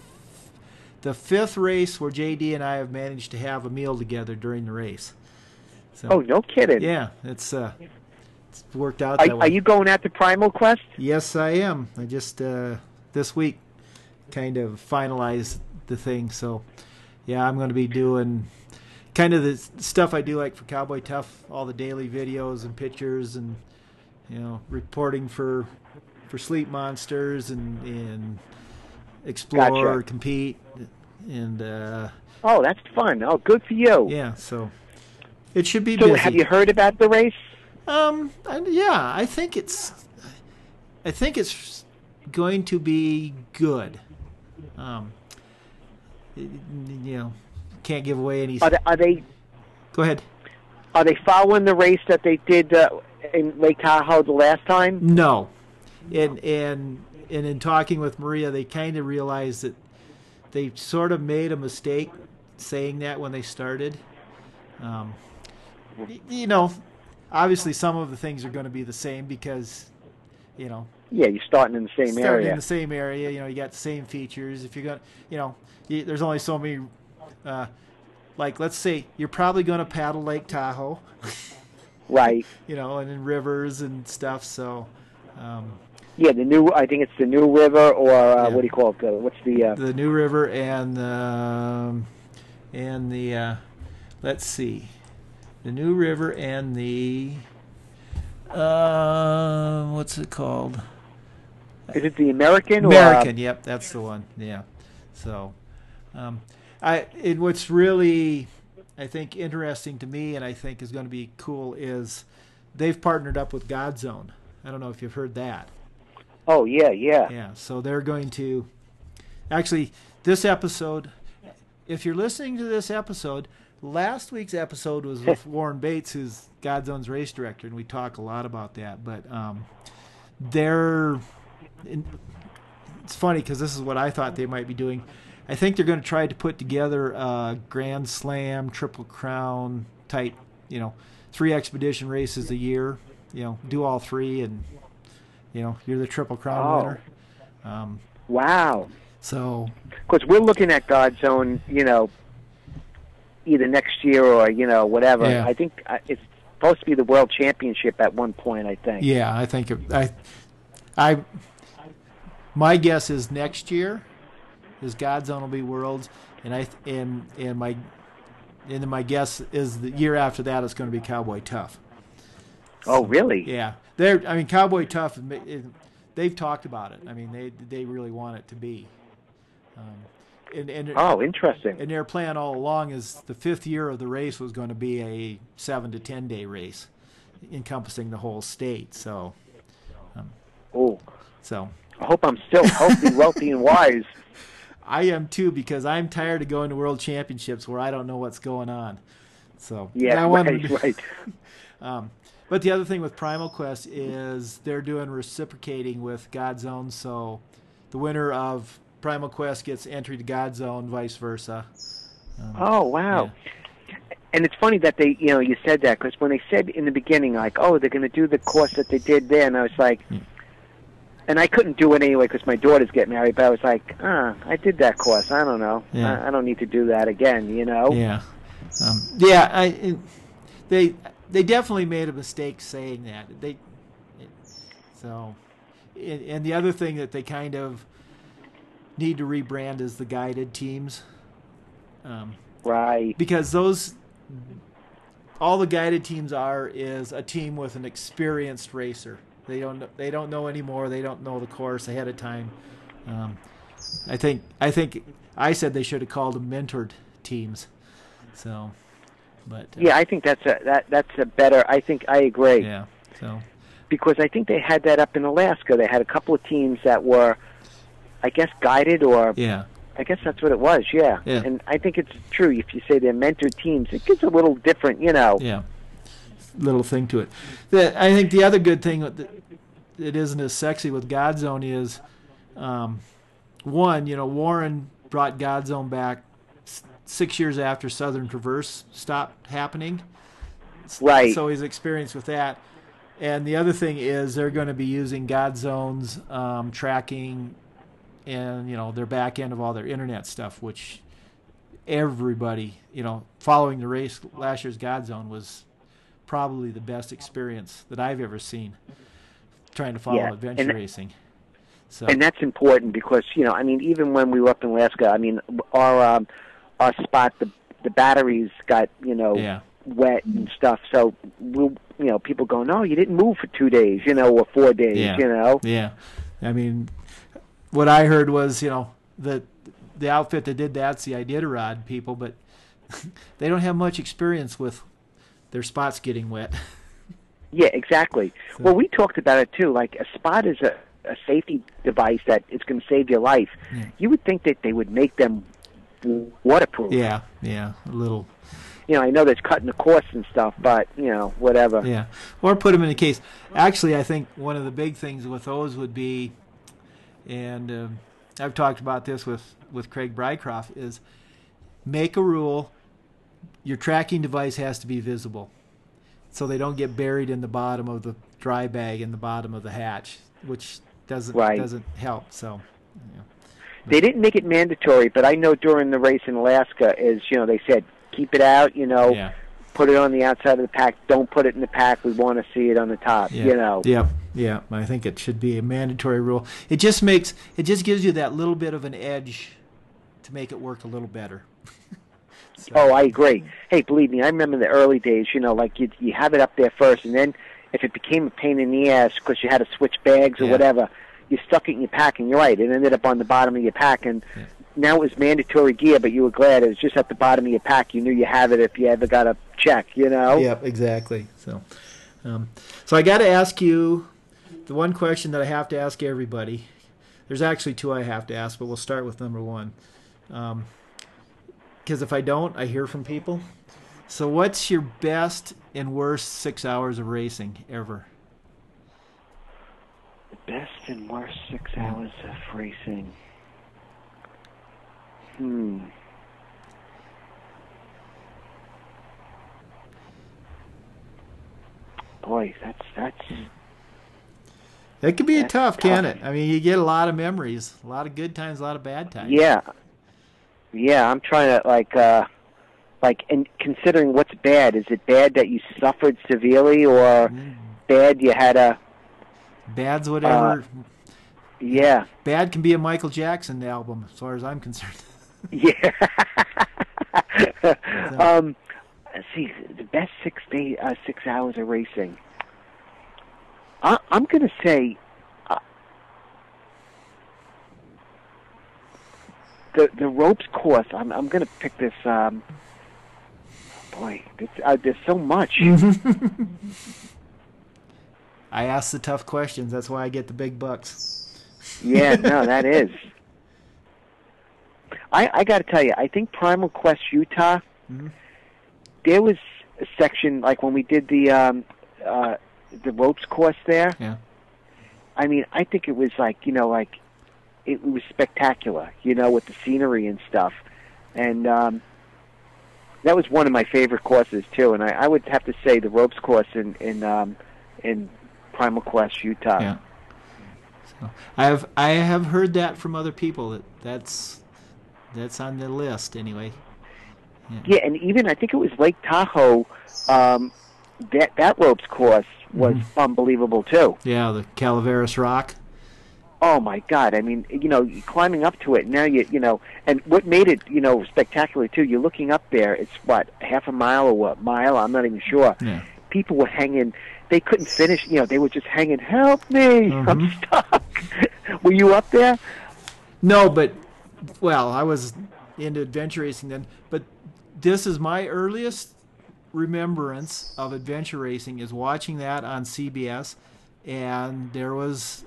the fifth race where JD and I have managed to have a meal together during the race. So, Oh no kidding. Yeah, it's uh, it's worked out Are, that way. are you going out to Primal Quest? Yes, I am. I just uh, this week kind of finalized the thing, so yeah, I'm going to be doing kind of the stuff I do like for Cowboy Tough, all the daily videos and pictures, and you know, reporting for for Sleepmonsters and and explore, Gotcha. compete, and uh, Oh, that's fun. Oh, good for you. yeah, so it should be So, busy. have you heard about the race? Um, I, yeah, I think it's, I think it's going to be good. Um, you know, can't give away any. Are they are they, Go ahead. are they following the race that they did uh, in Lake Tahoe the last time? No, and and and in talking with Maria, they kind of realized that they sort of made a mistake saying that when they started. Um, you know, obviously some of the things are going to be the same because, you know, Yeah, you're starting in the same starting area. in the same area. You know, you got the same features. If you're going, to you know, you, there's only so many. Uh, like, let's say you're probably going to paddle Lake Tahoe, right. you know, and in rivers and stuff. So, um, Yeah, the new. I think it's the New River, or uh, Yeah. what do you call it? What's the? Uh, the New River and um, and the uh, let's see, the New River and the uh, what's it called? is it the American? American. Yep, that's the one. Yeah. So, um, I and what's really I think interesting to me, and I think is going to be cool, is they've partnered up with Godzone. I don't know if you've heard that. Oh yeah, yeah. Yeah, so they're going to actually this episode. If you're listening to this episode, last week's episode was with Warren Bates, who's Godzone's race director, and we talk a lot about that. But um, they're in, it's funny because this is what I thought they might be doing. I think they're going to try to put together a Grand Slam, Triple Crown type, you know, three expedition races a year. You know, do all three, and you know, you're the Triple Crown Oh. winner. Um, Wow. so Because we're looking at Godzone, you know, either next year or you know whatever. Yeah. I think uh, it's supposed to be the World Championship at one point. I think. yeah, I think it, I, I, my guess is next year, is Godzone will be worlds, and I and and my, and then my guess is the year after that it's going to be Cowboy Tough. Oh, really? Yeah, they're. I mean, Cowboy Tough. They've talked about it. I mean, they they really want it to be. Um, and and Oh, interesting. and their plan all along is the fifth year of the race was going to be a seven to ten day race, encompassing the whole state. So, Oh, so I hope I'm still healthy, wealthy, and wise. I am too because I'm tired of going to world championships where I don't know what's going on. So Yeah, I want right, to- right. Um, but the other thing with Primal Quest is they're doing reciprocating with Godzone, so the winner of Primal Quest gets entry to Godzone, vice versa. Um, Oh, wow. And it's funny that they, you know, you said that because when they said in the beginning, like, oh, they're going to do the course that they did there, and I was like, Hmm. And I couldn't do it anyway because my daughters get married, but I was like, ah, I did that course. I don't know. Yeah. I, I don't need to do that again, you know? Yeah, um, yeah. I it, they they definitely made a mistake saying that. They it, so, and, and the other thing that they kind of need to rebrand is the guided teams, um, Right. because those all the guided teams are is a team with an experienced racer. They don't they don't know anymore. They don't know the course ahead of time. Um, I think I think I said they should have called them mentored teams. So, but uh, Yeah, I think that's a that that's a better. I think I agree yeah. So because I think they had that up in Alaska. They had a couple of teams that were, I guess, guided or yeah, I guess that's what it was. Yeah. Yeah. And I think it's true. If you say they're mentored teams, it gets a little different, you know. yeah. Little thing to it. The, I think the other good thing that it isn't as sexy with Godzone is, um, one, you know, Warren brought Godzone back six years after Southern Traverse stopped happening. Right. So he's experienced with that. And the other thing is they're going to be using Godzone's um, tracking and you know their back end of all their internet stuff, which everybody you know following the race last year's Godzone was probably the best experience that I've ever seen trying to follow Yeah, adventure and- racing. So and that's important because you know, I mean, even when we were up in Alaska, I mean, our um, our spot, the the batteries got you know yeah, wet and stuff. So we, you know, people go, no, you didn't move for two days, you know, or four days, Yeah. you know. yeah. I mean, what I heard was you know that the outfit that did that's the Iditarod people, but they don't have much experience with their spots getting wet. Yeah, exactly. So- Well, we talked about it too. Like a spot is a, a safety device that it's going to save your life. Yeah. You would think that they would make them waterproof. Yeah, yeah, a little. You know, I know that's cutting the costs and stuff, but you know, whatever. Yeah, or put them in a case. Actually, I think one of the big things with those would be, and um, I've talked about this with with Craig Bycroft, is make a rule. Your tracking device has to be visible, so they don't get buried in the bottom of the dry bag in the bottom of the hatch, which doesn't Right. doesn't help. So, yeah. They didn't make it mandatory, but I know during the race in Alaska is you know they said keep it out. You know, yeah, put it on the outside of the pack. Don't put it in the pack. We want to see it on the top. yeah, You know. Yep, yeah. I think it should be a mandatory rule. It just makes it just gives you that little bit of an edge to make it work a little better. So- Oh, I agree. Hey, believe me, I remember the early days. You know, like you you have it up there first, and then if it became a pain in the ass because you had to switch bags or Yeah. whatever, you stuck it in your pack, and you're right. It ended up on the bottom of your pack, and Yeah. now it was mandatory gear, but you were glad it was just at the bottom of your pack. You knew you have it if you ever got a check. You know. Yep, exactly. So, um, so I got to ask you the one question that I have to ask everybody. There's actually two I have to ask, but we'll start with number one. Because if I don't, I hear from people. So, what's your best and worst six hours of racing ever? The Best and worst six hours of racing. Hmm. Boy, that's that's It can be That's tough, can tough. it? I mean, you get a lot of memories, a lot of good times, a lot of bad times. yeah, yeah. I'm trying to like, uh like, and considering what's bad, is it bad that you suffered severely, or bad you had a Bad's whatever. yeah, Bad can be a Michael Jackson album, as far as I'm concerned. yeah. um, see, the best six day, uh, six hours of racing. I, I'm gonna say. Uh, the the ropes course. I'm I'm gonna pick this. Um, boy, it's, uh, there's so much. I ask the tough questions. That's why I get the big bucks. Yeah, no, that is. I I got to tell you, I think Primal Quest Utah. Mhm. There was a section like when we did the um, uh, the ropes course there. Yeah. I mean, I think it was like you know, like it was spectacular. You know, with the scenery and stuff, and um, that was one of my favorite courses too. And I, I would have to say the ropes course in in um, in Primal Quest Utah. Yeah. So I have I have heard that from other people that that's that's on the list anyway. Yeah, and even I think it was Lake Tahoe. Um, that that ropes course was Mm-hmm. unbelievable too. Yeah, the Calaveras Rock. Oh my God! I mean, you know, climbing up to it now, you you know, and what made it you know spectacular too. You're looking up there. It's what half a mile or what mile? I'm not even sure. Yeah. People were hanging. They couldn't finish. You know, they were just hanging. Help me! I'm Mhm. stuck. were you up there? No, but well, I was into adventure racing then, but this is my earliest remembrance of adventure racing is watching that on CBS and there was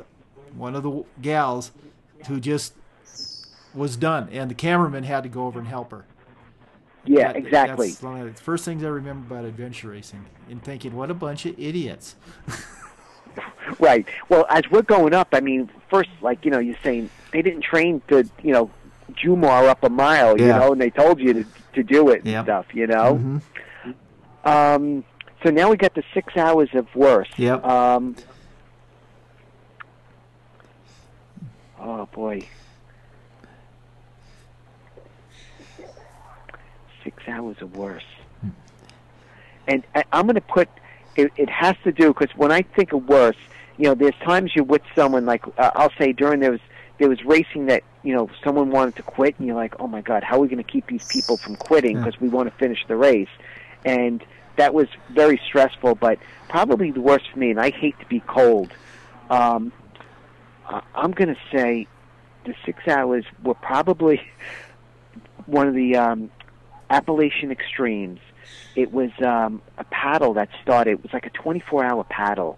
one of the gals who just was done and the cameraman had to go over and help her. Yeah, That- exactly. That's one of the first things I remember about adventure racing and thinking, what a bunch of idiots. Right. Well, as we're going up, I mean, first, like you know, you're saying they didn't train to, you know, Jumar up a mile, you know, and they told you to to do it and stuff, you know. Mhm. Um, so now we got the six hours of worse. Yep. Um, oh boy. Six hours of worse. And I, I'm going to put. It, it has to do because when I think of worse, you know, there's times you're with someone like uh, I'll say during there was there was racing that you know someone wanted to quit, and you're like, oh my god, how are we going to keep these people from quitting Yeah. because we want to finish the race, and that was very stressful. But probably the worst for me, and I hate to be cold. Um, I- I'm going to say the six hours were probably one of the um, Appalachian extremes. It was um, a paddle that started. It was like a 24-hour paddle,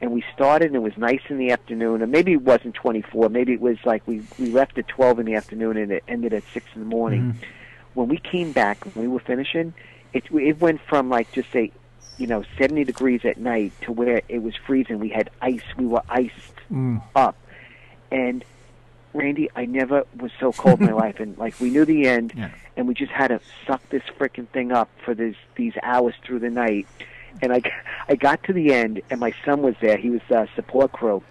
and we started. and It was nice in the afternoon, and maybe it wasn't 24. Maybe it was like we we left at 12 in the afternoon, and it ended at six in the morning. Mhm. When we came back, when we were finishing, it it went from like just say, you know, 70 degrees at night to where it was freezing. We had ice. We were iced Mm. up. And Randy, I never was so cold in my life, and like we knew the end, Yeah. and we just had to suck this freaking thing up for this these hours through the night. And I, I got to the end, and my son was there. He was uh, support crew.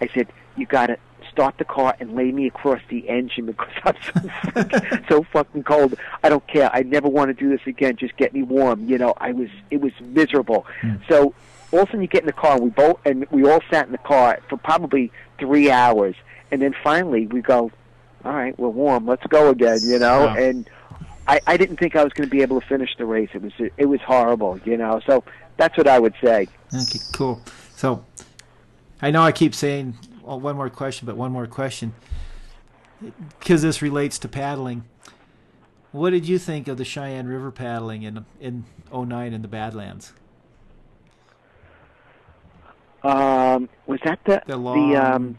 I said, "You got to start the car and lay me across the engine because I'm so fucking, so fucking cold. I don't care. I never want to do this again. Just get me warm." You know, I was it was miserable. So all of a sudden, you get in the car, and we both and we all sat in the car for probably three hours, and then finally we go, "All right, we're warm. Let's go again." You know, Wow. and I, I didn't think I was going to be able to finish the race. It was it was horrible. You know, so that's what I would say. Okay, cool. So, I know I keep saying well, one more question, but one more question because this relates to paddling. What did you think of the Cheyenne River paddling in in 09 in the Badlands? Um, was that the The long, um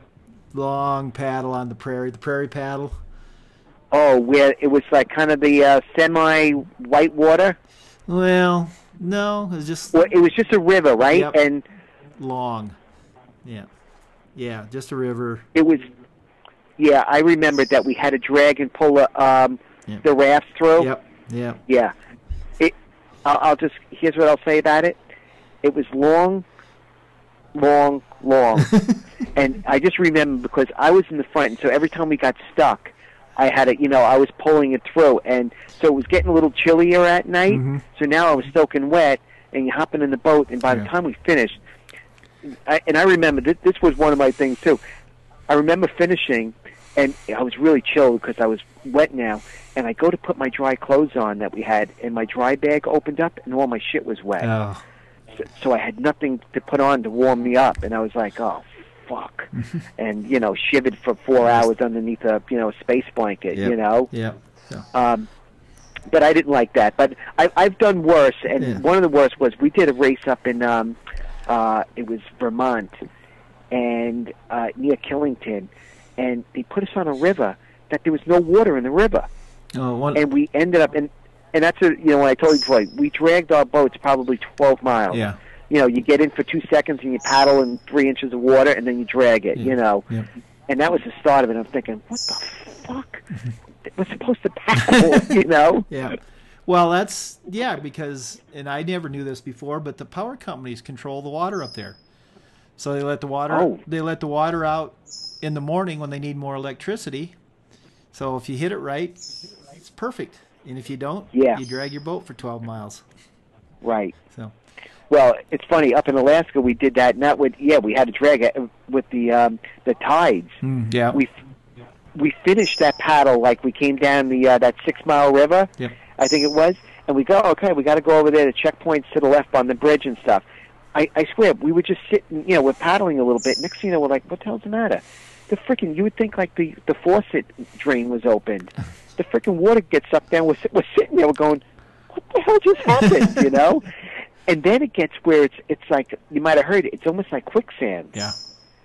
long paddle on the prairie, the prairie paddle. oh where it was like kind of the uh, semi white water? Well, no, it was just Well, it was just a river, right? Yep. And long. Yeah, yeah, just a river. it was yeah. I remembered that we had to drag and pull a, um, Yep. the raft through. Yep, yep. Yeah. It. I'll, I'll just here's what I'll say about it. It was long, long, long, and I just remember because I was in the front, and so every time we got stuck, I had it. You know, I was pulling it through, and so it was getting a little chillier at night. Mhm. So now I was soaking wet, and hopping in the boat, and by Yeah. the time we finished, I, and I remember this, this was one of my things too. I remember finishing, and I was really chilled because I was wet now. And I go to put my dry clothes on that we had, and my dry bag opened up, and all my shit was wet. Oh, So, so I had nothing to put on to warm me up, and I was like, "Oh, fuck," and you know, shivered for four hours underneath a you know a space blanket, Yep. you know. yeah. Um, but I didn't like that. But I, I've done worse, and Yeah. one of the worst was we did a race up in um, uh, it was Vermont, and uh, near Killington, and they put us on a river that there was no water in the river, Oh, one. and we ended up in. And that's a, you know when I told you before, we dragged our boats probably 12 miles. yeah. You know, you get in for two seconds and you paddle in three inches of water, and then you drag it. Yeah. You know, Yep. and that was the start of it. I'm thinking, what the fuck? We're supposed to paddle, you know? Yeah. Well, that's yeah because and I never knew this before, but the power companies control the water up there. So they let the water Oh. they let the water out in the morning when they need more electricity. So if you hit it right, it's perfect. And if you don't, Yeah. you drag your boat for 12 miles. Right. So Well, it's funny. Up in Alaska, we did that. Not with yeah, we had to drag it with the um, the tides. yeah. We we finished that paddle like we came down the uh, that six mile river. I think it was, and we go okay. We got to go over there to checkpoints to the left on the bridge and stuff. I, I swear, we were just sitting. You know, we're paddling a little bit. Next thing you know, we're like, "What the hell's the matter?" The freaking you would think like the the faucet drain was opened. The freaking water gets sucked down. We're, we're sitting there. We're going, "What the hell just happened?" you know. And then it gets where it's it's like you might have heard it. It's almost like quicksand yeah.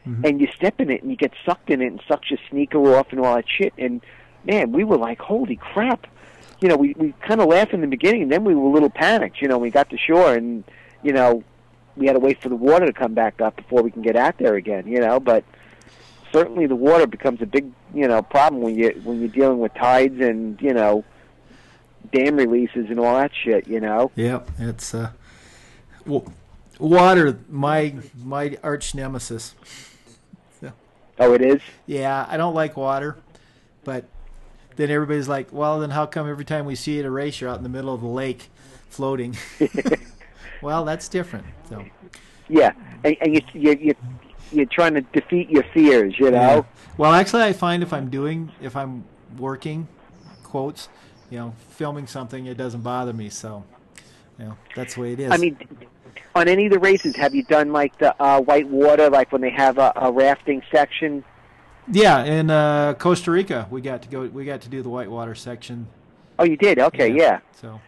Mm-hmm. and you step in it and you get sucked in it and sucks your sneaker off and all that shit. And man, we were like, holy crap. You know, we, we kind of laughed in the beginning and then we were a little panicked. You know, we got to shore and, you know, we had to wait for the water to come back up before we can get out there again, you know, but certainly the water becomes a big, you know, problem when you when you're dealing with tides and, you know, dam releases and all that shit, you know. Yep. It's uh w- water my my arch nemesis. Oh, it is? Yeah, I don't like water, but then everybody's like, "Well, then how come every time we see a race, you're out in the middle of the lake, floating?" well, that's different. So, Yeah. And, and you, you, you, you're trying to defeat your fears, you know. yeah. Well, actually, I find if I'm doing, if I'm working, quotes, you know, filming something, it doesn't bother me. So, you know, that's the way it is. I mean, on any of the races, have you done like the uh, white water, like when they have a, a rafting section Yeah, in uh, Costa Rica, we got to go. We got to do the whitewater section. Oh, you did? Okay, yeah. So,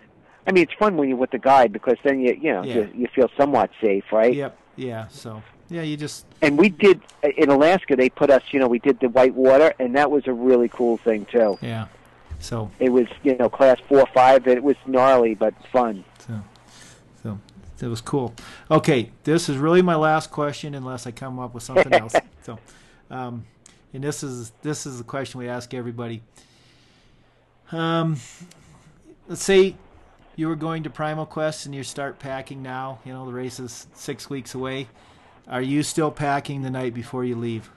I mean, it's fun when you're with the guide because then you you know Yeah. you, you feel somewhat safe, right? yep, yeah. So, yeah, you just And we did in Alaska. They put us, you know, we did the white water, and that was a really cool thing too. yeah. So, It was, you know, class four, five. It was gnarly but fun. so, so it was cool. Okay, this is really my last question, unless I come up with something else. So, um, and this is this is the question we ask everybody. Um, let's say you were going to Primal Quest and you start packing now. You know the race is six weeks away. Are you still packing the night before you leave?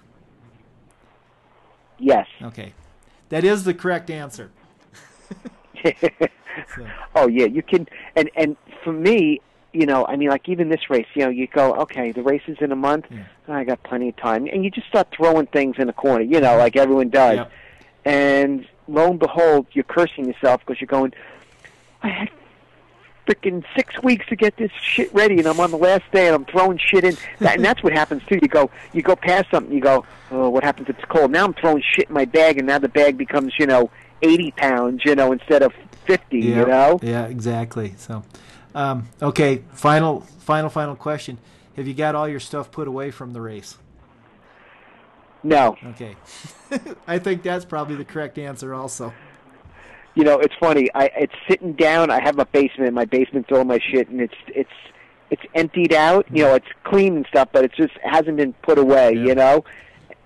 Yes. Okay, that is the correct answer. So, Oh yeah, you can. And and for me, you know, I mean, like even this race, you know, you go, okay, the race is in a month. Yeah. I got plenty of time, and you just start throwing things in the corner, you know, like everyone does. Yep. And lo and behold, you're cursing yourself because you're going, I had freaking six weeks to get this shit ready, and I'm on the last day, and I'm throwing shit in. That, and that's what happens too. You go, you go past something, you go, oh, what happens if it's cold? Now I'm throwing shit in my bag, and now the bag becomes, you know, 80 pounds, you know, instead of 50, you know. Yeah, exactly. So, um, okay, final, final, final question: Have you got all your stuff put away from the race? No, Okay, I think that's probably the correct answer. Also, you know, it's funny. I it's sitting down. I have a basement. My basement's all my shit, and it's it's it's emptied out. You know, it's clean and stuff, but it just hasn't been put away. Yeah. You know,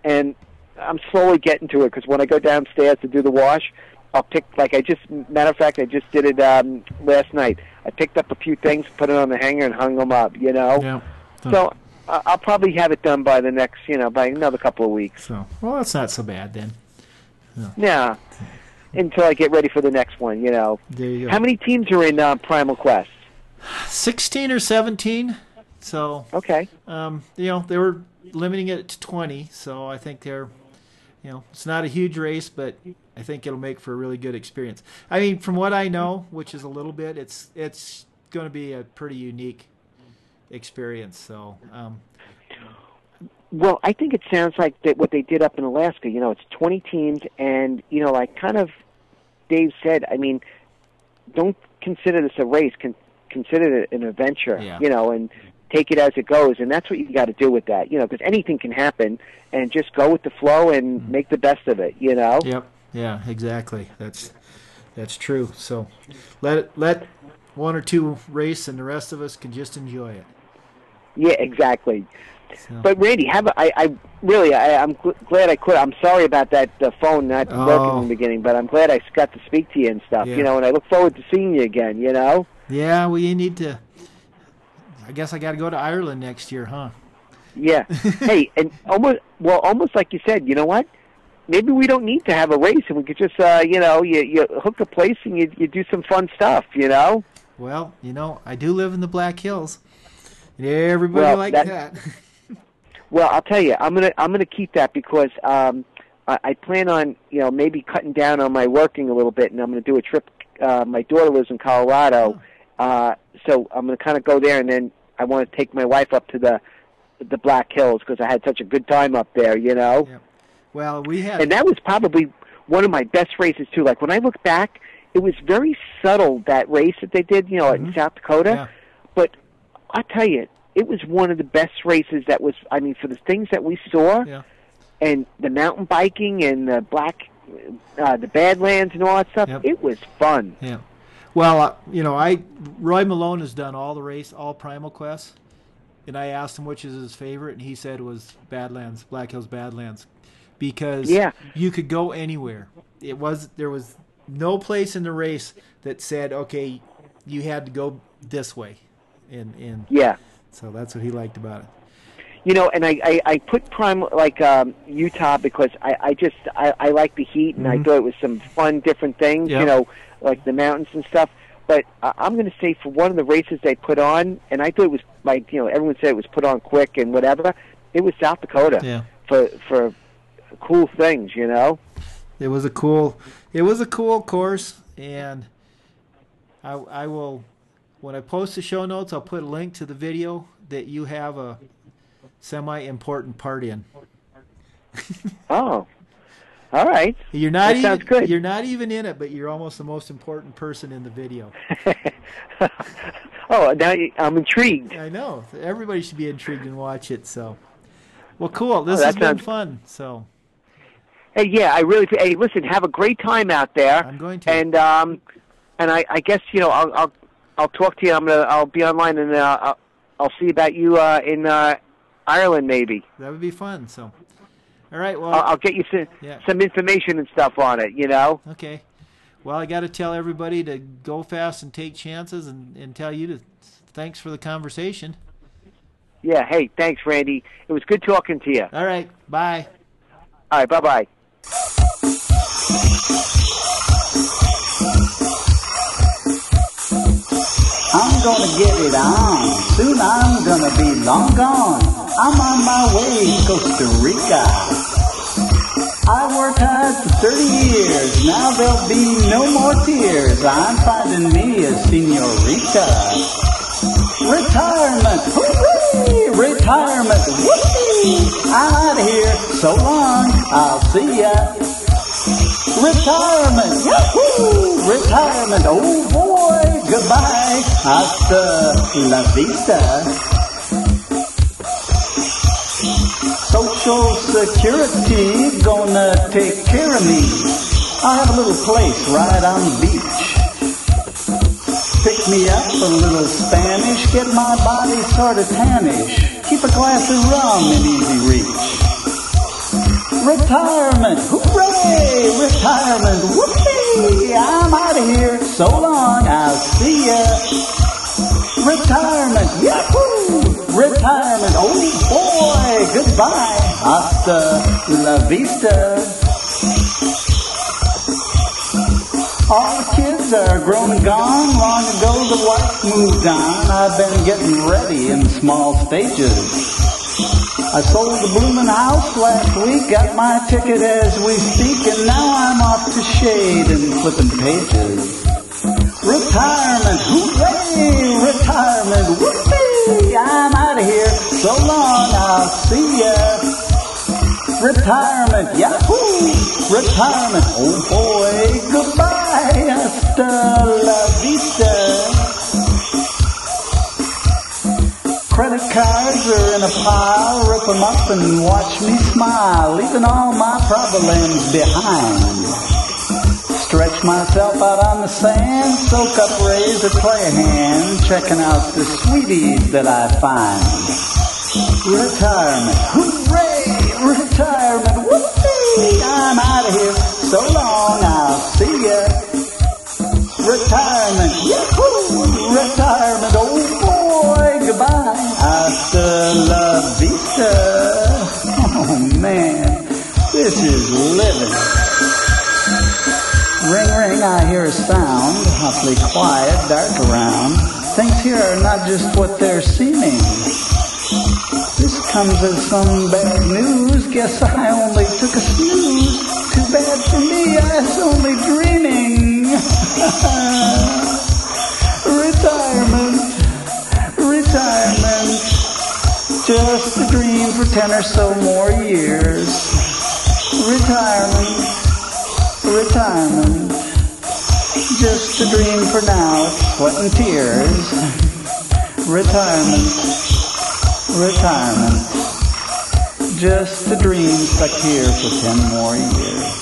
and I'm slowly getting to it because when I go downstairs to do the wash, I'll pick like I just matter of fact I just did it um, last night. I picked up a few things, put it on the hanger, and hung them up. You know, yeah. so I- I'll probably have it done by the next you know by another couple of weeks. So, well, that's not so bad then. Yeah. Until I get ready for the next one, you know. There you go. How many teams are in uh, Primal Quest? Sixteen or seventeen. So, Okay. um, you know, they were limiting it to twenty. So I think they're, you know, it's not a huge race, but I think it'll make for a really good experience. I mean, from what I know, which is a little bit, it's it's going to be a pretty unique experience. So, um, Well, I think it sounds like that what they did up in Alaska. You know, it's 20 teams, and you know, like kind of Dave said. I mean, don't consider this a race. Con- consider it an adventure. Yeah. You know, and take it as it goes. And that's what you got to do with that. You know, because anything can happen, and just go with the flow and mm-hmm. make the best of it. You know. Yep. Yeah. Exactly. That's that's true. So let let one or two race, and the rest of us can just enjoy it. Yeah, exactly. So, But Randy, have I, I really, I, I'm gl- glad I could. I'm sorry about that uh, phone not working Oh. in the beginning, but I'm glad I got to speak to you and stuff. Yeah. You know, and I look forward to seeing you again. You know. yeah, we need to. I guess I got to go to Ireland next year, huh? Yeah. hey, and almost well, almost like you said. You know what? Maybe we don't need to have a race, and we could just, uh, you know, you you hook a place and you you do some fun stuff. You know. Well, you know, I do live in the Black Hills. And everybody Well, like that- that. Well, I'll tell you, I'm gonna I'm gonna keep that because um, I, I plan on you know maybe cutting down on my working a little bit, and I'm gonna do a trip. Uh, my daughter lives in Colorado, uh, so I'm gonna kind of go there, and then I want to take my wife up to the the Black Hills because I had such a good time up there, you know. Yeah. well, we had And that was probably one of my best races too. Like when I look back, it was very subtle that race that they did, you know, in South Dakota. Yeah. But I'll tell you, it was one of the best races that was. I mean, for the things that we saw, Yeah. and the mountain biking and the black, uh, the Badlands and all that stuff, Yep. it was fun. Yeah. Well, uh, you know, I Roy Malone has done all the race, all Primal Quests, and I asked him which is his favorite, and he said it was Badlands, Black Hills Badlands, because Yeah. you could go anywhere. It was there was no place in the race that said, okay, you had to go this way, and and Yeah. So that's what he liked about it. You know, and I, I, I put prime like um, Utah because I, I just I, I like the heat and I Mhm. thought it was some fun different things. Yep. You know, like the mountains and stuff. But I I'm going to say for one of the races they put on, and I thought it was like you know everyone said it was put on quick and whatever. It was South Dakota Yeah. for for cool things. You know. It was a cool. It was a cool course, and I I will when I post the show notes, I'll put a link to the video that you have a semi important part in. Oh, all right. You're not That even sounds good. you're not even in it, but you're almost the most important person in the video. oh, now I'm intrigued. I know. Everybody should be intrigued and watch it. So, well, cool. This Oh, has been fun. So, Hey, yeah, I really. Hey, listen, have a great time out there. I'm going to. And um, and I, I guess you know I'll I'll I'll talk to you. I'm gonna I'll be online and uh, I'll, I'll see about you uh, in uh, Ireland maybe. that would be fun. So, all right. Well, I'll, I'll get you some Yeah. some information and stuff on it. You know. okay. Well, I got to tell everybody to go fast and take chances, and, and tell you to thanks for the conversation. Yeah. Hey, thanks, Randy. It was good talking to you. All right. Bye. All right. Bye bye. I'm gonna get it on. Soon I'm gonna be long gone. I'm on my way to Costa Rica. I worked hard for 30 years. Now there'll be no more tears. I'm finding me a senorita. Retirement. Hooray! Retirement. Whoopee! I'm out of here. So long. I'll see ya. Retirement. Yahoo! Retirement. Oh boy. Goodbye. Hasta la vista. Social Security gonna take care of me. I have a little place right on the beach. Pick me up a little Spanish, get my body sort of tannish. Keep a glass of rum in easy reach. Retirement, hooray! Retirement, whoopee! I'm out of here. So long, I'll see ya. Retirement, yahoo! Retirement, oh boy, goodbye. Hasta la vista. All the kids are grown and gone. Long ago the wife moved on. I've been getting ready in small stages. I sold the bloomin' house last week, got my ticket as we speak, and now I'm off to shade and flipping pages. Retirement, hooray! Retirement, whoopee! I'm out of here. So long, I'll see ya. Retirement, yahoo! Retirement, oh boy, goodbye. Hasta la vista. Credit cards are in a pile, rip 'em up and watch me smile, leaving all my problems behind. Stretch myself out on the sand, soak up rays or play a hand, checking out the sweeties that I find. Retirement, hooray! Retirement, whoopee! I'm out of here. So long, I'll see ya. Retirement, yahoo! Retirement, oh la vista. Oh man, this is living. Ring, ring, I hear a sound, awfully quiet, dark around. Things here are not just what they're seeming. This comes as some bad news. Guess I only took a snooze. Too bad for me, I was only dreaming. retirement. Ten or so more years. Retirement, retirement. Just a dream for now, sweat and tears. Retirement, retirement. Just a dream stuck here for ten more years.